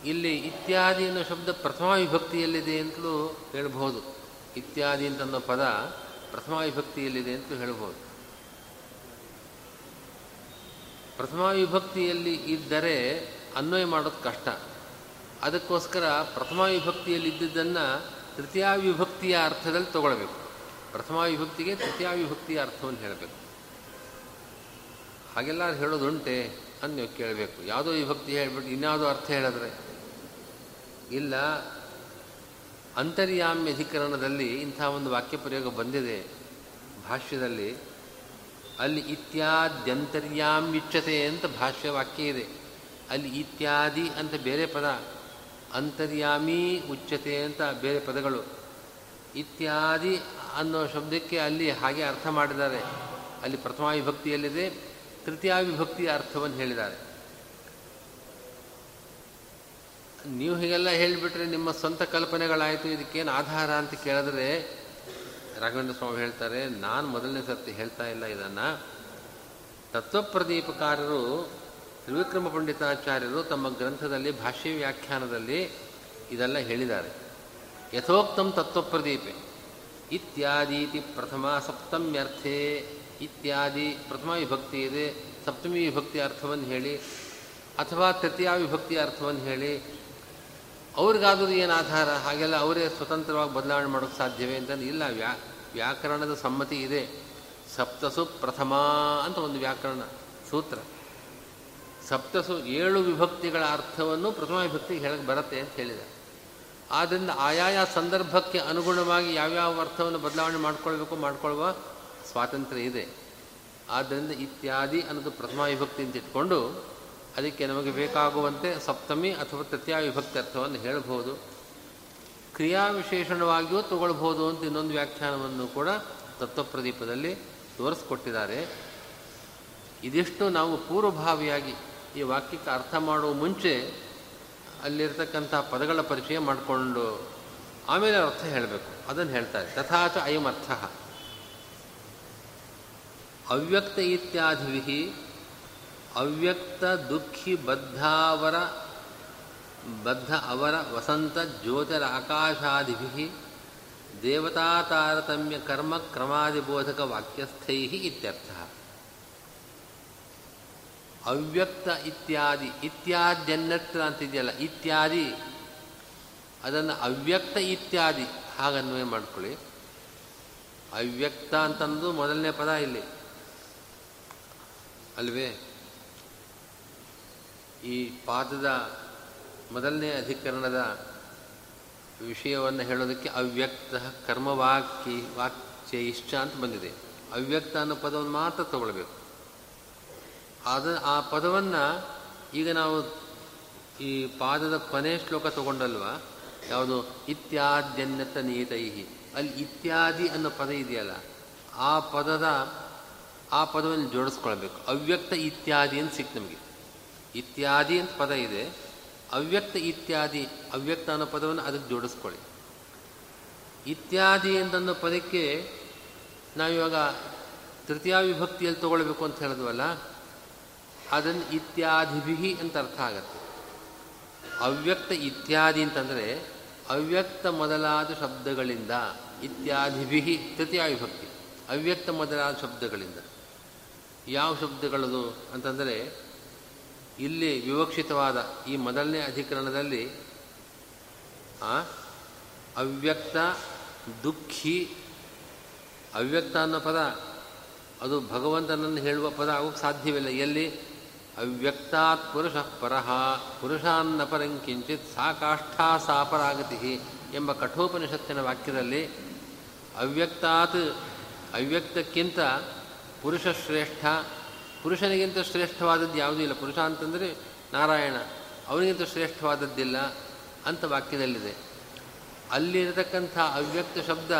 Speaker 1: ಇಲ್ಲಿ ಇತ್ಯಾದಿ ಅನ್ನೋ ಶಬ್ದ ಪ್ರಥಮ ವಿಭಕ್ತಿಯಲ್ಲಿದೆ ಅಂತಲೂ ಹೇಳಬಹುದು. ಇತ್ಯಾದಿ ಅಂತ ಅನ್ನೋ ಪದ ಪ್ರಥಮ ವಿಭಕ್ತಿಯಲ್ಲಿದೆ ಅಂತ ಹೇಳ್ಬೋದು. ಪ್ರಥಮ ವಿಭಕ್ತಿಯಲ್ಲಿ ಇದ್ದರೆ ಅನ್ವಯ ಮಾಡೋದು ಕಷ್ಟ. ಅದಕ್ಕೋಸ್ಕರ ಪ್ರಥಮ ವಿಭಕ್ತಿಯಲ್ಲಿ ಇದ್ದಿದ್ದನ್ನು ತೃತೀಯ ವಿಭಕ್ತಿಯ ಅರ್ಥದಲ್ಲಿ ತಗೊಳ್ಬೇಕು. ಪ್ರಥಮ ವಿಭಕ್ತಿಗೆ ತೃತೀಯ ವಿಭಕ್ತಿಯ ಅರ್ಥವನ್ನು ಹೇಳಬೇಕು. ಹಾಗೆಲ್ಲ ಹೇಳೋದುಂಟೆ ಅಂತ ನೀವು ಕೇಳಬೇಕು. ಯಾವುದೋ ವಿಭಕ್ತಿ ಹೇಳ್ಬಿಟ್ಟು ಇನ್ಯಾವುದೋ ಅರ್ಥ ಹೇಳಿದ್ರೆ. ಇಲ್ಲ ಅಂತರ್ಯಾಮ್ಯ ಅಧಿಕರಣದಲ್ಲಿ ಇಂಥ ಒಂದು ವಾಕ್ಯ ಪ್ರಯೋಗ ಬಂದಿದೆ ಭಾಷ್ಯದಲ್ಲಿ. ಅಲ್ಲಿ ಇತ್ಯಾದ್ಯಂತರ್ಯಾಮ್ಯುಚ್ಯತೆ ಅಂತ ಭಾಷ್ಯ ವಾಕ್ಯ ಇದೆ. ಅಲ್ಲಿ ಇತ್ಯಾದಿ ಅಂತ ಬೇರೆ ಪದ, ಅಂತರ್ಯಾಮಿ ಉಚ್ಯತೆ ಅಂತ ಬೇರೆ ಪದಗಳು. ಇತ್ಯಾದಿ ಅನ್ನೋ ಶಬ್ದಕ್ಕೆ ಅಲ್ಲಿ ಹಾಗೆ ಅರ್ಥ ಮಾಡಿದ್ದಾರೆ. ಅಲ್ಲಿ ಪ್ರಥಮ ವಿಭಕ್ತಿಯಲ್ಲಿದೆ ತೃತೀಯ ವಿಭಕ್ತಿಯ ಅರ್ಥವನ್ನು ಹೇಳಿದ್ದಾರೆ. ನೀವು ಹೀಗೆಲ್ಲ ಹೇಳಿಬಿಟ್ರೆ ನಿಮ್ಮ ಸ್ವಂತ ಕಲ್ಪನೆಗಳಾಯಿತು, ಇದಕ್ಕೇನು ಆಧಾರ ಅಂತ ಕೇಳಿದ್ರೆ ರಾಘವೇಂದ್ರ ಸ್ವಾಮಿ ಹೇಳ್ತಾರೆ, ನಾನು ಮೊದಲನೇ ಸರ್ತಿ ಹೇಳ್ತಾ ಇಲ್ಲ ಇದನ್ನು. ತತ್ವಪ್ರದೀಪಕಾರರು, ತ್ರಿವಿಕ್ರಮ ಪಂಡಿತಾಚಾರ್ಯರು ತಮ್ಮ ಗ್ರಂಥದಲ್ಲಿ, ಭಾಷ್ಯ ವ್ಯಾಖ್ಯಾನದಲ್ಲಿ ಇದೆಲ್ಲ ಹೇಳಿದ್ದಾರೆ. ಯಥೋಕ್ತಂ ತತ್ವಪ್ರದೀಪೆ, ಇತ್ಯಾದೀತಿ ಪ್ರಥಮ ಸಪ್ತಮ್ಯರ್ಥೆ, ಇತ್ಯಾದಿ ಪ್ರಥಮ ವಿಭಕ್ತಿ ಇದೆ, ಸಪ್ತಮಿ ವಿಭಕ್ತಿ ಅರ್ಥವನ್ನು ಹೇಳಿ, ಅಥವಾ ತೃತೀಯ ವಿಭಕ್ತಿಯ ಅರ್ಥವನ್ನು ಹೇಳಿ ಅವ್ರಿಗಾದರೂ ಏನು ಆಧಾರ? ಹಾಗೆಲ್ಲ ಅವರೇ ಸ್ವತಂತ್ರವಾಗಿ ಬದಲಾವಣೆ ಮಾಡೋಕ್ಕೆ ಸಾಧ್ಯವೇ ಅಂತ ಇಲ್ಲ, ವ್ಯಾ, ವ್ಯಾಕರಣದ ಸಮ್ಮತಿ ಇದೆ. ಸಪ್ತಸು ಪ್ರಥಮ ಅಂತ ಒಂದು ವ್ಯಾಕರಣ ಸೂತ್ರ. ಸಪ್ತಸು ಏಳು ವಿಭಕ್ತಿಗಳ ಅರ್ಥವನ್ನು ಪ್ರಥಮ ವಿಭಕ್ತಿಗೆ ಹೇಳಕ್ಕೆ ಬರುತ್ತೆ ಅಂತ ಹೇಳಿದ ಆದ್ದರಿಂದ ಆಯಾಯ ಸಂದರ್ಭಕ್ಕೆ ಅನುಗುಣವಾಗಿ ಯಾವ್ಯಾವ ಅರ್ಥವನ್ನು ಬದಲಾವಣೆ ಮಾಡ್ಕೊಳ್ಬೇಕು ಮಾಡ್ಕೊಳ್ಳುವ ಸ್ವಾತಂತ್ರ್ಯ ಇದೆ. ಆದ್ದರಿಂದ ಇತ್ಯಾದಿ ಅನ್ನೋದು ಪ್ರಥಮ ವಿಭಕ್ತಿ ಅಂತ ಇಟ್ಕೊಂಡು ಅದಕ್ಕೆ ನಮಗೆ ಬೇಕಾಗುವಂತೆ ಸಪ್ತಮಿ ಅಥವಾ ತೃತೀಯ ವಿಭಕ್ತಿ ಅರ್ಥವನ್ನು ಹೇಳಬಹುದು. ಕ್ರಿಯಾವಿಶೇಷಣವಾಗಿಯೂ ತಗೊಳ್ಬೋದು ಅಂತ ಇನ್ನೊಂದು ವ್ಯಾಖ್ಯಾನವನ್ನು ಕೂಡ ತತ್ವಪ್ರದೀಪದಲ್ಲಿ ತೋರಿಸ್ಕೊಟ್ಟಿದ್ದಾರೆ. ಇದಿಷ್ಟು ನಾವು ಪೂರ್ವಭಾವಿಯಾಗಿ ಈ ವಾಕ್ಯಕ್ಕೆ ಅರ್ಥ ಮಾಡುವ ಮುಂಚೆ ಅಲ್ಲಿರ್ತಕ್ಕಂಥ ಪದಗಳ ಪರಿಚಯ ಮಾಡಿಕೊಂಡು ಆಮೇಲೆ ಅರ್ಥ ಹೇಳಬೇಕು. ಅದನ್ನು ಹೇಳ್ತಾರೆ. ತಥಾಚ ಅಯಮರ್ಥ. ಅವ್ಯಕ್ತ ಇತ್ಯಾದಿವಿ ಅವ್ಯಕ್ತ ದುಃಖಿ ಬದ್ಧಾವರ, ಬದ್ಧ ಅವರ ವಸಂತ ಜ್ಯೋತಿರ ಆಕಾಶಾದಿಭಿ ದೇವತಾ ತಾರತಮ್ಯ ಕರ್ಮ ಕ್ರಮಾದಿಬೋಧಕ ವಾಕ್ಯಸ್ಥೈ ಇತ್ಯರ್ಥ. ಅವ್ಯಕ್ತ ಇತ್ಯಾದಿ ಇತ್ಯಾದ್ಯನ್ಯತ್ರ ಅಂತಿದೆಯಲ್ಲ, ಇತ್ಯಾದಿ, ಅದನ್ನು ಅವ್ಯಕ್ತ ಇತ್ಯಾದಿ ಹಾಗನ್ವಯ ಮಾಡ್ಕೊಳ್ಳಿ. ಅವ್ಯಕ್ತ ಅಂತಂದು ಮೊದಲನೇ ಪದ ಇಲ್ಲಿ. ಅಲ್ವೇ? ಈ ಪಾದದ ಮೊದಲನೇ ಅಧಿಕರಣದ ವಿಷಯವನ್ನು ಹೇಳೋದಕ್ಕೆ ಅವ್ಯಕ್ತ ಕರ್ಮವಾಕ್ಯ ವಾಕ್ಯ ಇಷ್ಟ ಅಂತ ಬಂದಿದೆ. ಅವ್ಯಕ್ತ ಅನ್ನೋ ಪದವನ್ನು ಮಾತ್ರ ತಗೊಳ್ಬೇಕು. ಅದು ಆ ಪದವನ್ನು ಈಗ ನಾವು ಈ ಪಾದದ ಕೊನೆ ಶ್ಲೋಕ ತಗೊಂಡಲ್ವ? ಯಾವುದು? ಇತ್ಯಾದ್ಯನ್ಯತ ನೀತೈಹಿ. ಅಲ್ಲಿ ಇತ್ಯಾದಿ ಅನ್ನೋ ಪದ ಇದೆಯಲ್ಲ, ಆ ಪದದ, ಆ ಪದವನ್ನು ಜೋಡಿಸ್ಕೊಳ್ಬೇಕು. ಅವ್ಯಕ್ತ ಇತ್ಯಾದಿ ಅಂತ ಸಿಕ್ತು ನಮಗೆ. ಇತ್ಯಾದಿ ಅಂತ ಪದ ಇದೆ. ಅವ್ಯಕ್ತ ಇತ್ಯಾದಿ, ಅವ್ಯಕ್ತ ಅನ್ನೋ ಪದವನ್ನು ಅದಕ್ಕೆ ಜೋಡಿಸ್ಕೊಳ್ಳಿ. ಇತ್ಯಾದಿ ಅಂತನ್ನೋ ಪದಕ್ಕೆ ನಾವಿವಾಗ ತೃತೀಯ ವಿಭಕ್ತಿಯಲ್ಲಿ ತಗೊಳ್ಬೇಕು ಅಂತ ಹೇಳಿದ್ವಲ್ಲ, ಅದನ್ನು ಇತ್ಯಾದಿಭಿ ಅಂತ ಅರ್ಥ ಆಗತ್ತೆ. ಅವ್ಯಕ್ತ ಇತ್ಯಾದಿ ಅಂತಂದರೆ ಅವ್ಯಕ್ತ ಮೊದಲಾದ ಶಬ್ದಗಳಿಂದ ಇತ್ಯಾದಿಭಿ ತೃತೀಯ ವಿಭಕ್ತಿ. ಅವ್ಯಕ್ತ ಮೊದಲಾದ ಶಬ್ದಗಳಿಂದ. ಯಾವ ಶಬ್ದಗಳದು ಅಂತಂದರೆ ಇಲ್ಲಿ ವಿವಕ್ಷಿತವಾದ ಈ ಮೊದಲನೇ ಅಧಿಕರಣದಲ್ಲಿ ಅವ್ಯಕ್ತ, ದುಃಖಿ, ಅವ್ಯಕ್ತ ಅನ್ನೋ ಪದ, ಅದು ಭಗವಂತನನ್ನು ಹೇಳುವ ಪದ ಆಗೋಕ್ಕೆ ಸಾಧ್ಯವಿಲ್ಲ. ಎಲ್ಲಿ? ಅವ್ಯಕ್ತಾತ್ ಪುರುಷ ಪರಹ ಪುರುಷಾನ್ನ ಪರಂಕಿಂಚಿತ್ ಸಾ ಕಾಷ್ಠಾ ಸಾಪರಾಗತಿ ಎಂಬ ಕಠೋಪನಿಷತ್ತಿನ ವಾಕ್ಯದಲ್ಲಿ, ಅವ್ಯಕ್ತಾತ್ ಅವ್ಯಕ್ತಕ್ಕಿಂತ ಪುರುಷ ಶ್ರೇಷ್ಠ ಪುರುಷನಿಗಿಂತ ಶ್ರೇಷ್ಠವಾದದ್ದು ಯಾವುದೂ ಇಲ್ಲ. ಪುರುಷ ಅಂತಂದರೆ ನಾರಾಯಣ, ಅವನಿಗಿಂತ ಶ್ರೇಷ್ಠವಾದದ್ದಿಲ್ಲ ಅಂತ ವಾಕ್ಯದಲ್ಲಿದೆ. ಅಲ್ಲಿರತಕ್ಕಂಥ ಅವ್ಯಕ್ತ ಶಬ್ದ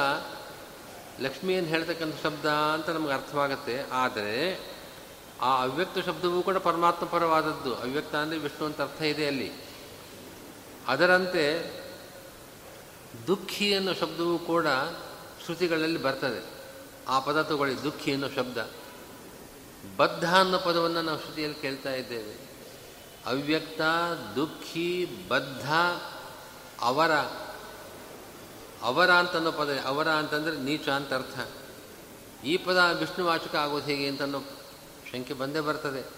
Speaker 1: ಲಕ್ಷ್ಮಿಯನ್ನು ಹೇಳ್ತಕ್ಕಂಥ ಶಬ್ದ ಅಂತ ನಮಗೆ ಅರ್ಥವಾಗುತ್ತೆ. ಆದರೆ ಆ ಅವ್ಯಕ್ತ ಶಬ್ದವೂ ಕೂಡ ಪರಮಾತ್ಮ ಪರವಾದದ್ದು. ಅವ್ಯಕ್ತ ಅಂದರೆ ವಿಷ್ಣು ಅಂತ ಅರ್ಥ ಇದೆ ಅಲ್ಲಿ. ಅದರಂತೆ ದುಃಖಿ ಅನ್ನೋ ಶಬ್ದವೂ ಕೂಡ ಶ್ರುತಿಗಳಲ್ಲಿ ಬರ್ತದೆ. ಆ ಪದ ತಗೊಳ್ಳಿ, ದುಃಖಿ ಅನ್ನೋ ಶಬ್ದ. ಬದ್ಧ ಅನ್ನೋ ಪದವನ್ನು ನಾವು ಶ್ರುತಿಯಲ್ಲಿ ಕೇಳ್ತಾ ಇದ್ದೇವೆ. ಅವ್ಯಕ್ತ, ದುಃಖಿ, ಬದ್ಧ, ಅವರ. ಅವರ ಅಂತನ್ನೋ ಪದ, ಅವರ ಅಂತಂದರೆ ನೀಚ ಅಂತ ಅರ್ಥ. ಈ ಪದ ವಿಷ್ಣುವಾಚಕ ಆಗೋದು ಹೇಗೆ ಅಂತನ್ನೋ ಶಂಕೆ ಬಂದೇ ಬರ್ತದೆ.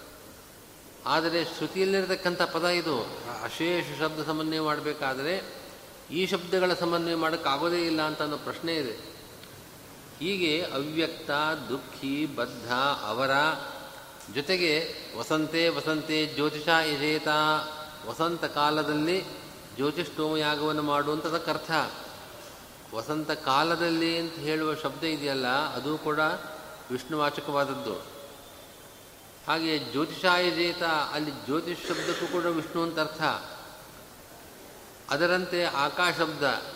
Speaker 1: ಆದರೆ ಶ್ರುತಿಯಲ್ಲಿರತಕ್ಕಂಥ ಪದ ಇದು, ಅಶೇಷ ಶಬ್ದ ಸಮನ್ವಯ ಮಾಡಬೇಕಾದರೆ ಈ ಶಬ್ದಗಳ ಸಮನ್ವಯ ಮಾಡೋಕ್ಕಾಗೋದೇ ಇಲ್ಲ ಅಂತ ಅನ್ನೋ ಪ್ರಶ್ನೆ ಇದೆ. ಹೀಗೆ ಅವ್ಯಕ್ತ, ದುಃಖಿ, ಬದ್ಧ, ಅವರ ಜೊತೆಗೆ ವಸಂತೆ ವಸಂತೆ, ಜ್ಯೋತಿಷ ಯಜೇತ ವಸಂತ ಕಾಲದಲ್ಲಿ ಜ್ಯೋತಿಷ್ಠೋಮಯಾಗವನ್ನು ಮಾಡುವಂಥದಕ್ಕೆ ಅರ್ಥ. ವಸಂತ ಕಾಲದಲ್ಲಿ ಅಂತ ಹೇಳುವ ಶಬ್ದ ಇದೆಯಲ್ಲ, ಅದು ಕೂಡ ವಿಷ್ಣುವಾಚಕವಾದದ್ದು. ಹಾಗೆ ಜ್ಯೋತಿಷಾಯಜೇತ ಅಲ್ಲಿ ಜ್ಯೋತಿಷ್ ಶಬ್ದಕ್ಕೂ ಕೂಡ ವಿಷ್ಣು ಅಂತ ಅರ್ಥ. ಅದರಂತೆ ಆಕಾಶ ಶಬ್ದ.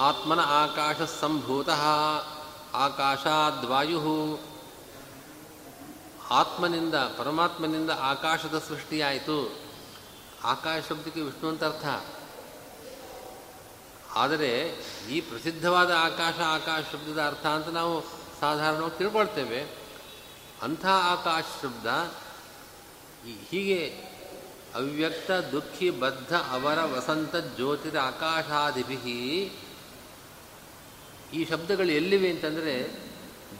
Speaker 1: ಆತ್ಮನ ಆಕಾಶ ಸಂಭೂತ ಆಕಾಶಾದ್ವಾಯು. ಆತ್ಮನಿಂದ, ಪರಮಾತ್ಮನಿಂದ ಆಕಾಶದ ಸೃಷ್ಟಿಯಾಯಿತು. ಆಕಾಶ ಶಬ್ದಕ್ಕೆ ವಿಷ್ಣು ಅಂತ ಅರ್ಥ. ಆದರೆ ಈ ಪ್ರಸಿದ್ಧವಾದ ಆಕಾಶ ಆಕಾಶ ಶಬ್ದದ ಅರ್ಥ ಅಂತ ನಾವು ಸಾಧಾರಣವಾಗಿ ತಿಳ್ಕೊಳ್ತೇವೆ. ಅಂಥ ಆಕಾಶ ಶಬ್ದ ಹೀಗೆ ಅವ್ಯಕ್ತ, ದುಃಖಿ, ಬದ್ಧ, ಅವರ, ವಸಂತ, ಜ್ಯೋತಿರ ಆಕಾಶಾದಿಭಿ ಈ ಶಬ್ದಗಳು ಎಲ್ಲಿವೆ ಅಂತಂದರೆ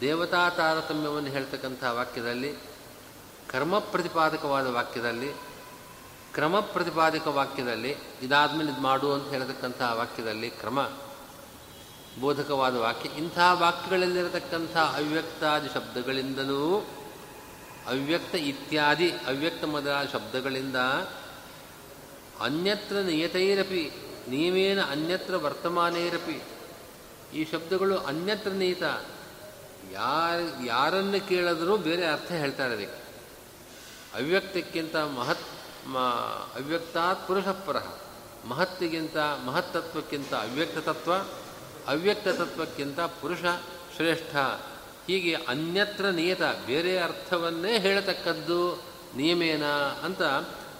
Speaker 1: ದೇವತಾ ತಾರತಮ್ಯವನ್ನು ಹೇಳ್ತಕ್ಕಂಥ ವಾಕ್ಯದಲ್ಲಿ ಕರ್ಮ ಪ್ರತಿಪಾದಕವಾದ ವಾಕ್ಯದಲ್ಲಿ ಕ್ರಮ ಪ್ರತಿಪಾದಕ ವಾಕ್ಯದಲ್ಲಿ, ಇದಾದ್ಮೇಲೆ ಇದು ಮಾಡು ಅಂತ ಹೇಳತಕ್ಕಂಥ ವಾಕ್ಯದಲ್ಲಿ ಕ್ರಮ, ಬೋಧಕವಾದ ವಾಕ್ಯ, ಇಂಥ ವಾಕ್ಯಗಳಲ್ಲಿರತಕ್ಕಂಥ ಅವ್ಯಕ್ತಾದಿ ಶಬ್ದಗಳಿಂದಲೂ ಅವ್ಯಕ್ತ ಇತ್ಯಾದಿ ಅವ್ಯಕ್ತ ಮೊದಲಾದ ಶಬ್ದಗಳಿಂದ ಅನ್ಯತ್ರ ನಿಯತೈರಪಿ ನಿಯಮೇನ ಅನ್ಯತ್ರ ವರ್ತಮಾನೇರಪಿ ಈ ಶಬ್ದಗಳು ಅನ್ಯತ್ರ ನೀತ ಯಾರ, ಯಾರನ್ನು ಕೇಳಿದ್ರೂ ಬೇರೆ ಅರ್ಥ ಹೇಳ್ತಾರೆ ಅದಕ್ಕೆ. ಅವ್ಯಕ್ತಕ್ಕಿಂತ ಮಹತ್ ಅವ್ಯಕ್ತಾತ್ ಪುರುಷಪರ. ಮಹತ್ತಿಗಿಂತ ಮಹತ್ತತ್ವಕ್ಕಿಂತ ಅವ್ಯಕ್ತ ತತ್ವ ಅವ್ಯಕ್ತ ತತ್ವಕ್ಕಿಂತ ಪುರುಷ ಶ್ರೇಷ್ಠ. ಹೀಗೆ ಅನ್ಯತ್ರ ನಿಯತ ಬೇರೆ ಅರ್ಥವನ್ನೇ ಹೇಳತಕ್ಕದ್ದು ನಿಯಮೇನ ಅಂತ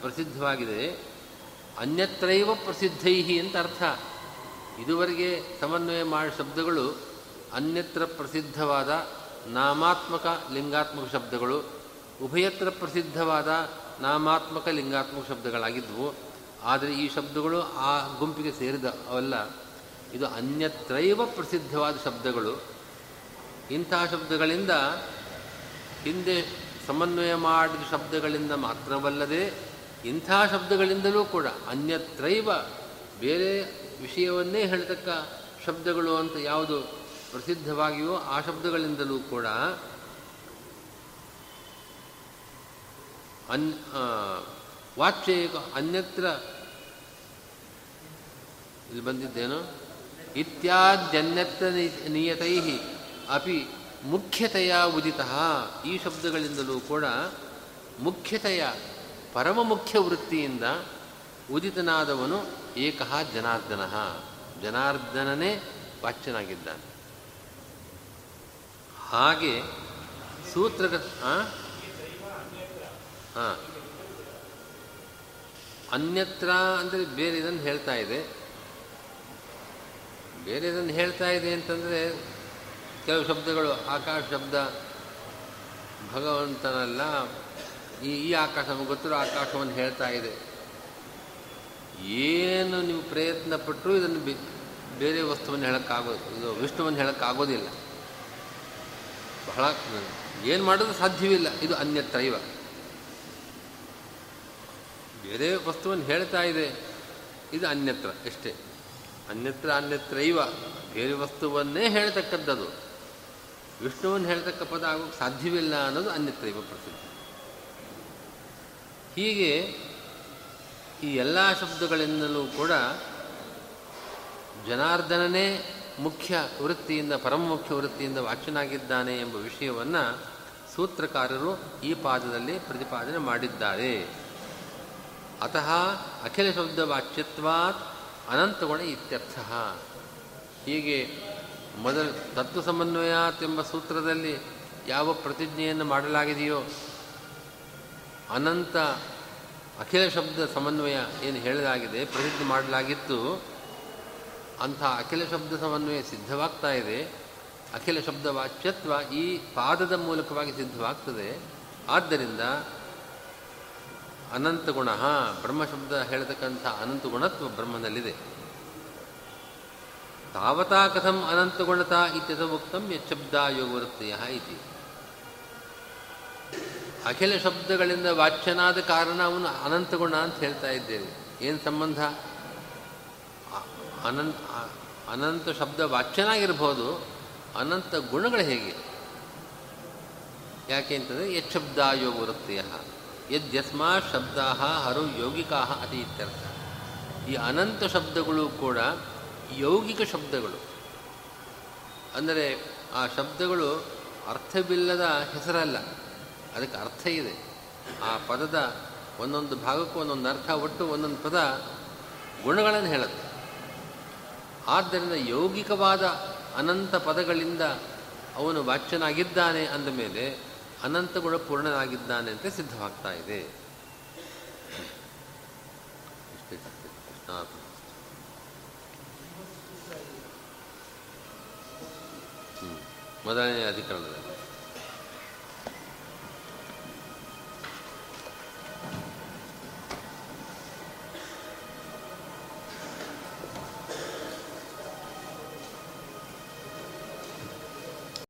Speaker 1: ಪ್ರಸಿದ್ಧವಾಗಿದೆ. ಅನ್ಯತ್ರೈವ ಪ್ರಸಿದ್ಧೈ ಅಂತ ಅರ್ಥ. ಇದುವರೆಗೆ ಸಮನ್ವಯ ಮಾಡಿ ಶಬ್ದಗಳು ಅನ್ಯತ್ರ ಪ್ರಸಿದ್ಧವಾದ ನಾಮಾತ್ಮಕ ಲಿಂಗಾತ್ಮಕ ಶಬ್ದಗಳು, ಉಭಯತ್ರ ಪ್ರಸಿದ್ಧವಾದ ನಾಮಾತ್ಮಕ ಲಿಂಗಾತ್ಮಕ ಶಬ್ದಗಳಾಗಿದ್ದವು ಆದರೆ ಈ ಶಬ್ದಗಳು ಆ ಗುಂಪಿಗೆ ಸೇರಿದ ಅವಲ್ಲ. ಇದು ಅನ್ಯತ್ರೈವ ಪ್ರಸಿದ್ಧವಾದ ಶಬ್ದಗಳು. ಇಂತಹ ಶಬ್ದಗಳಿಂದ ಹಿಂದೆ ಸಮನ್ವಯ ಮಾಡಿದ ಶಬ್ದಗಳಿಂದ ಮಾತ್ರವಲ್ಲದೆ ಇಂಥ ಶಬ್ದಗಳಿಂದಲೂ ಕೂಡ ಅನ್ಯತ್ರೈವ ಬೇರೆ ವಿಷಯವನ್ನೇ ಹೇಳತಕ್ಕ ಶಬ್ದಗಳು ಅಂತ ಯಾವುದು ಪ್ರಸಿದ್ಧವಾಗಿಯೋ ಆ ಶಬ್ದಗಳಿಂದಲೂ ಕೂಡ ಅನ್ ವಾಚ್ಯಕ ಅನ್ಯತ್ರ ಇಲ್ಲಿ ಬಂದಿದ್ದೇನು? ಇತ್ಯಾದ್ಯನ್ಯತ್ರ ನಿಯತೈ ಅಪಿ ಮುಖ್ಯತೆಯ ಉದಿತ ಈ ಶಬ್ದಗಳಿಂದಲೂ ಕೂಡ ಮುಖ್ಯತೆಯ ಪರಮ ಮುಖ್ಯ ವೃತ್ತಿಯಿಂದ ಉದಿತನಾದವನು ಏಕಃ ಜನಾರ್ದನ. ಜನಾರ್ದನನೇ ವಾಚ್ಯನಾಗಿದ್ದಾನೆ. ಹಾಗೆ ಸೂತ್ರ ಅನ್ಯತ್ರ ಅಂದರೆ ಬೇರೆ ಇದನ್ನು ಹೇಳ್ತಾ ಇದೆ. ಬೇರೆ ಇದನ್ನು ಹೇಳ್ತಾ ಇದೆ ಅಂತಂದರೆ ಕೆಲವು ಶಬ್ದಗಳು, ಆಕಾಶ ಶಬ್ದ, ಭಗವಂತನಲ್ಲ, ಈ ಈ ಆಕಾಶ, ಗೊತ್ತಿರೋ ಆಕಾಶವನ್ನು ಹೇಳ್ತಾ ಇದೆ. ಏನು ನೀವು ಪ್ರಯತ್ನ ಪಟ್ಟರೂ ಇದನ್ನು ಬೇರೆ ವಸ್ತುವನ್ನು ಹೇಳೋಕ್ಕಾಗೋ ಇದು ವಿಷ್ಣುವನ್ನು ಹೇಳೋಕ್ಕಾಗೋದಿಲ್ಲ. ಬಹಳ ಏನು ಮಾಡೋದು ಸಾಧ್ಯವಿಲ್ಲ. ಇದು ಅನ್ಯತ್ರೈವ ಬೇರೆ ವಸ್ತುವನ್ನು ಹೇಳ್ತಾ ಇದೆ. ಇದು ಅನ್ಯತ್ರ ಎಷ್ಟೇ. ಅನ್ಯತ್ರ ಅನ್ಯತ್ರೈವ ಬೇರೆ ವಸ್ತುವನ್ನೇ ಹೇಳ್ತಕ್ಕದ್ದು ವಿಷ್ಣುವನ್ನು ಹೇಳ್ತಕ್ಕ ಪದ ಆಗೋಕ್ಕೆ ಸಾಧ್ಯವಿಲ್ಲ ಅನ್ನೋದು ಅನ್ಯತ್ರೈವ ಪ್ರಸಿದ್ಧ. ಹೀಗೆ ಈ ಎಲ್ಲ ಶಬ್ದಗಳಿಂದಲೂ ಕೂಡ ಜನಾರ್ದನನೇ ಮುಖ್ಯ ವೃತ್ತಿಯಿಂದ, ಪರಮ ಮುಖ್ಯ ವೃತ್ತಿಯಿಂದ ವಾಚ್ಯನಾಗಿದ್ದಾನೆ ಎಂಬ ವಿಷಯವನ್ನು ಸೂತ್ರಕಾರರು ಈ ಪಾದದಲ್ಲಿ ಪ್ರತಿಪಾದನೆ ಮಾಡಿದ್ದಾರೆ. ಅತಃ ಅಖಿಲ ಶಬ್ದ ವಾಚ್ಯತ್ವಾತ್ ಅನಂತಗುಣ ಇತ್ಯರ್ಥ. ಹೀಗೆ ಮೊದಲ ತತ್ವ ಸಮನ್ವಯಾತ್ ಎಂಬ ಸೂತ್ರದಲ್ಲಿ ಯಾವ ಪ್ರತಿಜ್ಞೆಯನ್ನು ಮಾಡಲಾಗಿದೆಯೋ ಅನಂತ ಅಖಿಲ ಶಬ್ದ ಸಮನ್ವಯ ಏನು ಹೇಳಲಾಗಿದೆ ಪ್ರಸಿದ್ಧಿ ಮಾಡಲಾಗಿತ್ತು. ಅಂಥ ಅಖಿಲ ಶಬ್ದ ಸಮನ್ವಯ ಸಿದ್ಧವಾಗ್ತಾ ಇದೆ. ಅಖಿಲ ಶಬ್ದ ವಾಚ್ಯತ್ವ ಈ ಪಾದದ ಮೂಲಕವಾಗಿ ಸಿದ್ಧವಾಗ್ತದೆ. ಆದ್ದರಿಂದ ಅನಂತ ಗುಣ ಬ್ರಹ್ಮಶಬ್ದ ಹೇಳತಕ್ಕಂಥ ಅನಂತ ಗುಣತ್ವ ಬ್ರಹ್ಮನಲ್ಲಿದೆ. ತಾವತಾ ಕಥಂ ಅನಂತ ಗುಣತಾ ಇತ್ಯದ ಉಕ್ತಂ ಯಶಬ್ದ ಯೋಗವೃತ್ತಿಯ ಇತಿ. ಅಖಿಲ ಶಬ್ದಗಳಿಂದ ವಾಚ್ಯನಾದ ಕಾರಣ ಅವನು ಅನಂತ ಗುಣ ಅಂತ ಹೇಳ್ತಾ ಇದ್ದೇವೆ. ಏನು ಸಂಬಂಧ? ಅನಂತ ಅನಂತ ಶಬ್ದ ವಾಚ್ಯನಾಗಿರ್ಬೋದು, ಅನಂತ ಗುಣಗಳು ಹೇಗೆ? ಯಾಕೆ ಅಂತಂದರೆ ಯಶಬ್ದ ಯೋಗವೃತ್ತಿಯ ಯದ್ಯಸ್ಮಾ ಶಬ್ದ ಹರು ಯೋಗಿಕಾ ಅತಿ ಇತ್ಯರ್ಥ. ಈ ಅನಂತ ಶಬ್ದಗಳು ಕೂಡ ಯೌಗಿಕ ಶಬ್ದಗಳು. ಅಂದರೆ ಆ ಶಬ್ದಗಳು ಅರ್ಥವಿಲ್ಲದ ಹೆಸರಲ್ಲ. ಅದಕ್ಕೆ ಅರ್ಥ ಇದೆ. ಆ ಪದದ ಒಂದೊಂದು ಭಾಗಕ್ಕೂ ಒಂದೊಂದು ಅರ್ಥ ಒಟ್ಟು ಒಂದೊಂದು ಪದ ಗುಣಗಳನ್ನು ಹೇಳುತ್ತೆ. ಆದ್ದರಿಂದ ಯೌಗಿಕವಾದ ಅನಂತ ಪದಗಳಿಂದ ಅವನು ವಾಚ್ಯನಾಗಿದ್ದಾನೆ ಅಂದ ಮೇಲೆ ಅನಂತ ಗುಣ ಪೂರ್ಣನಾಗಿದ್ದಾನೆ ಅಂತ ಸಿದ್ಧವಾಗ್ತಾ ಇದೆ. ಮೊದಲನೇ ಅಧಿಕರಣದಲ್ಲಿ.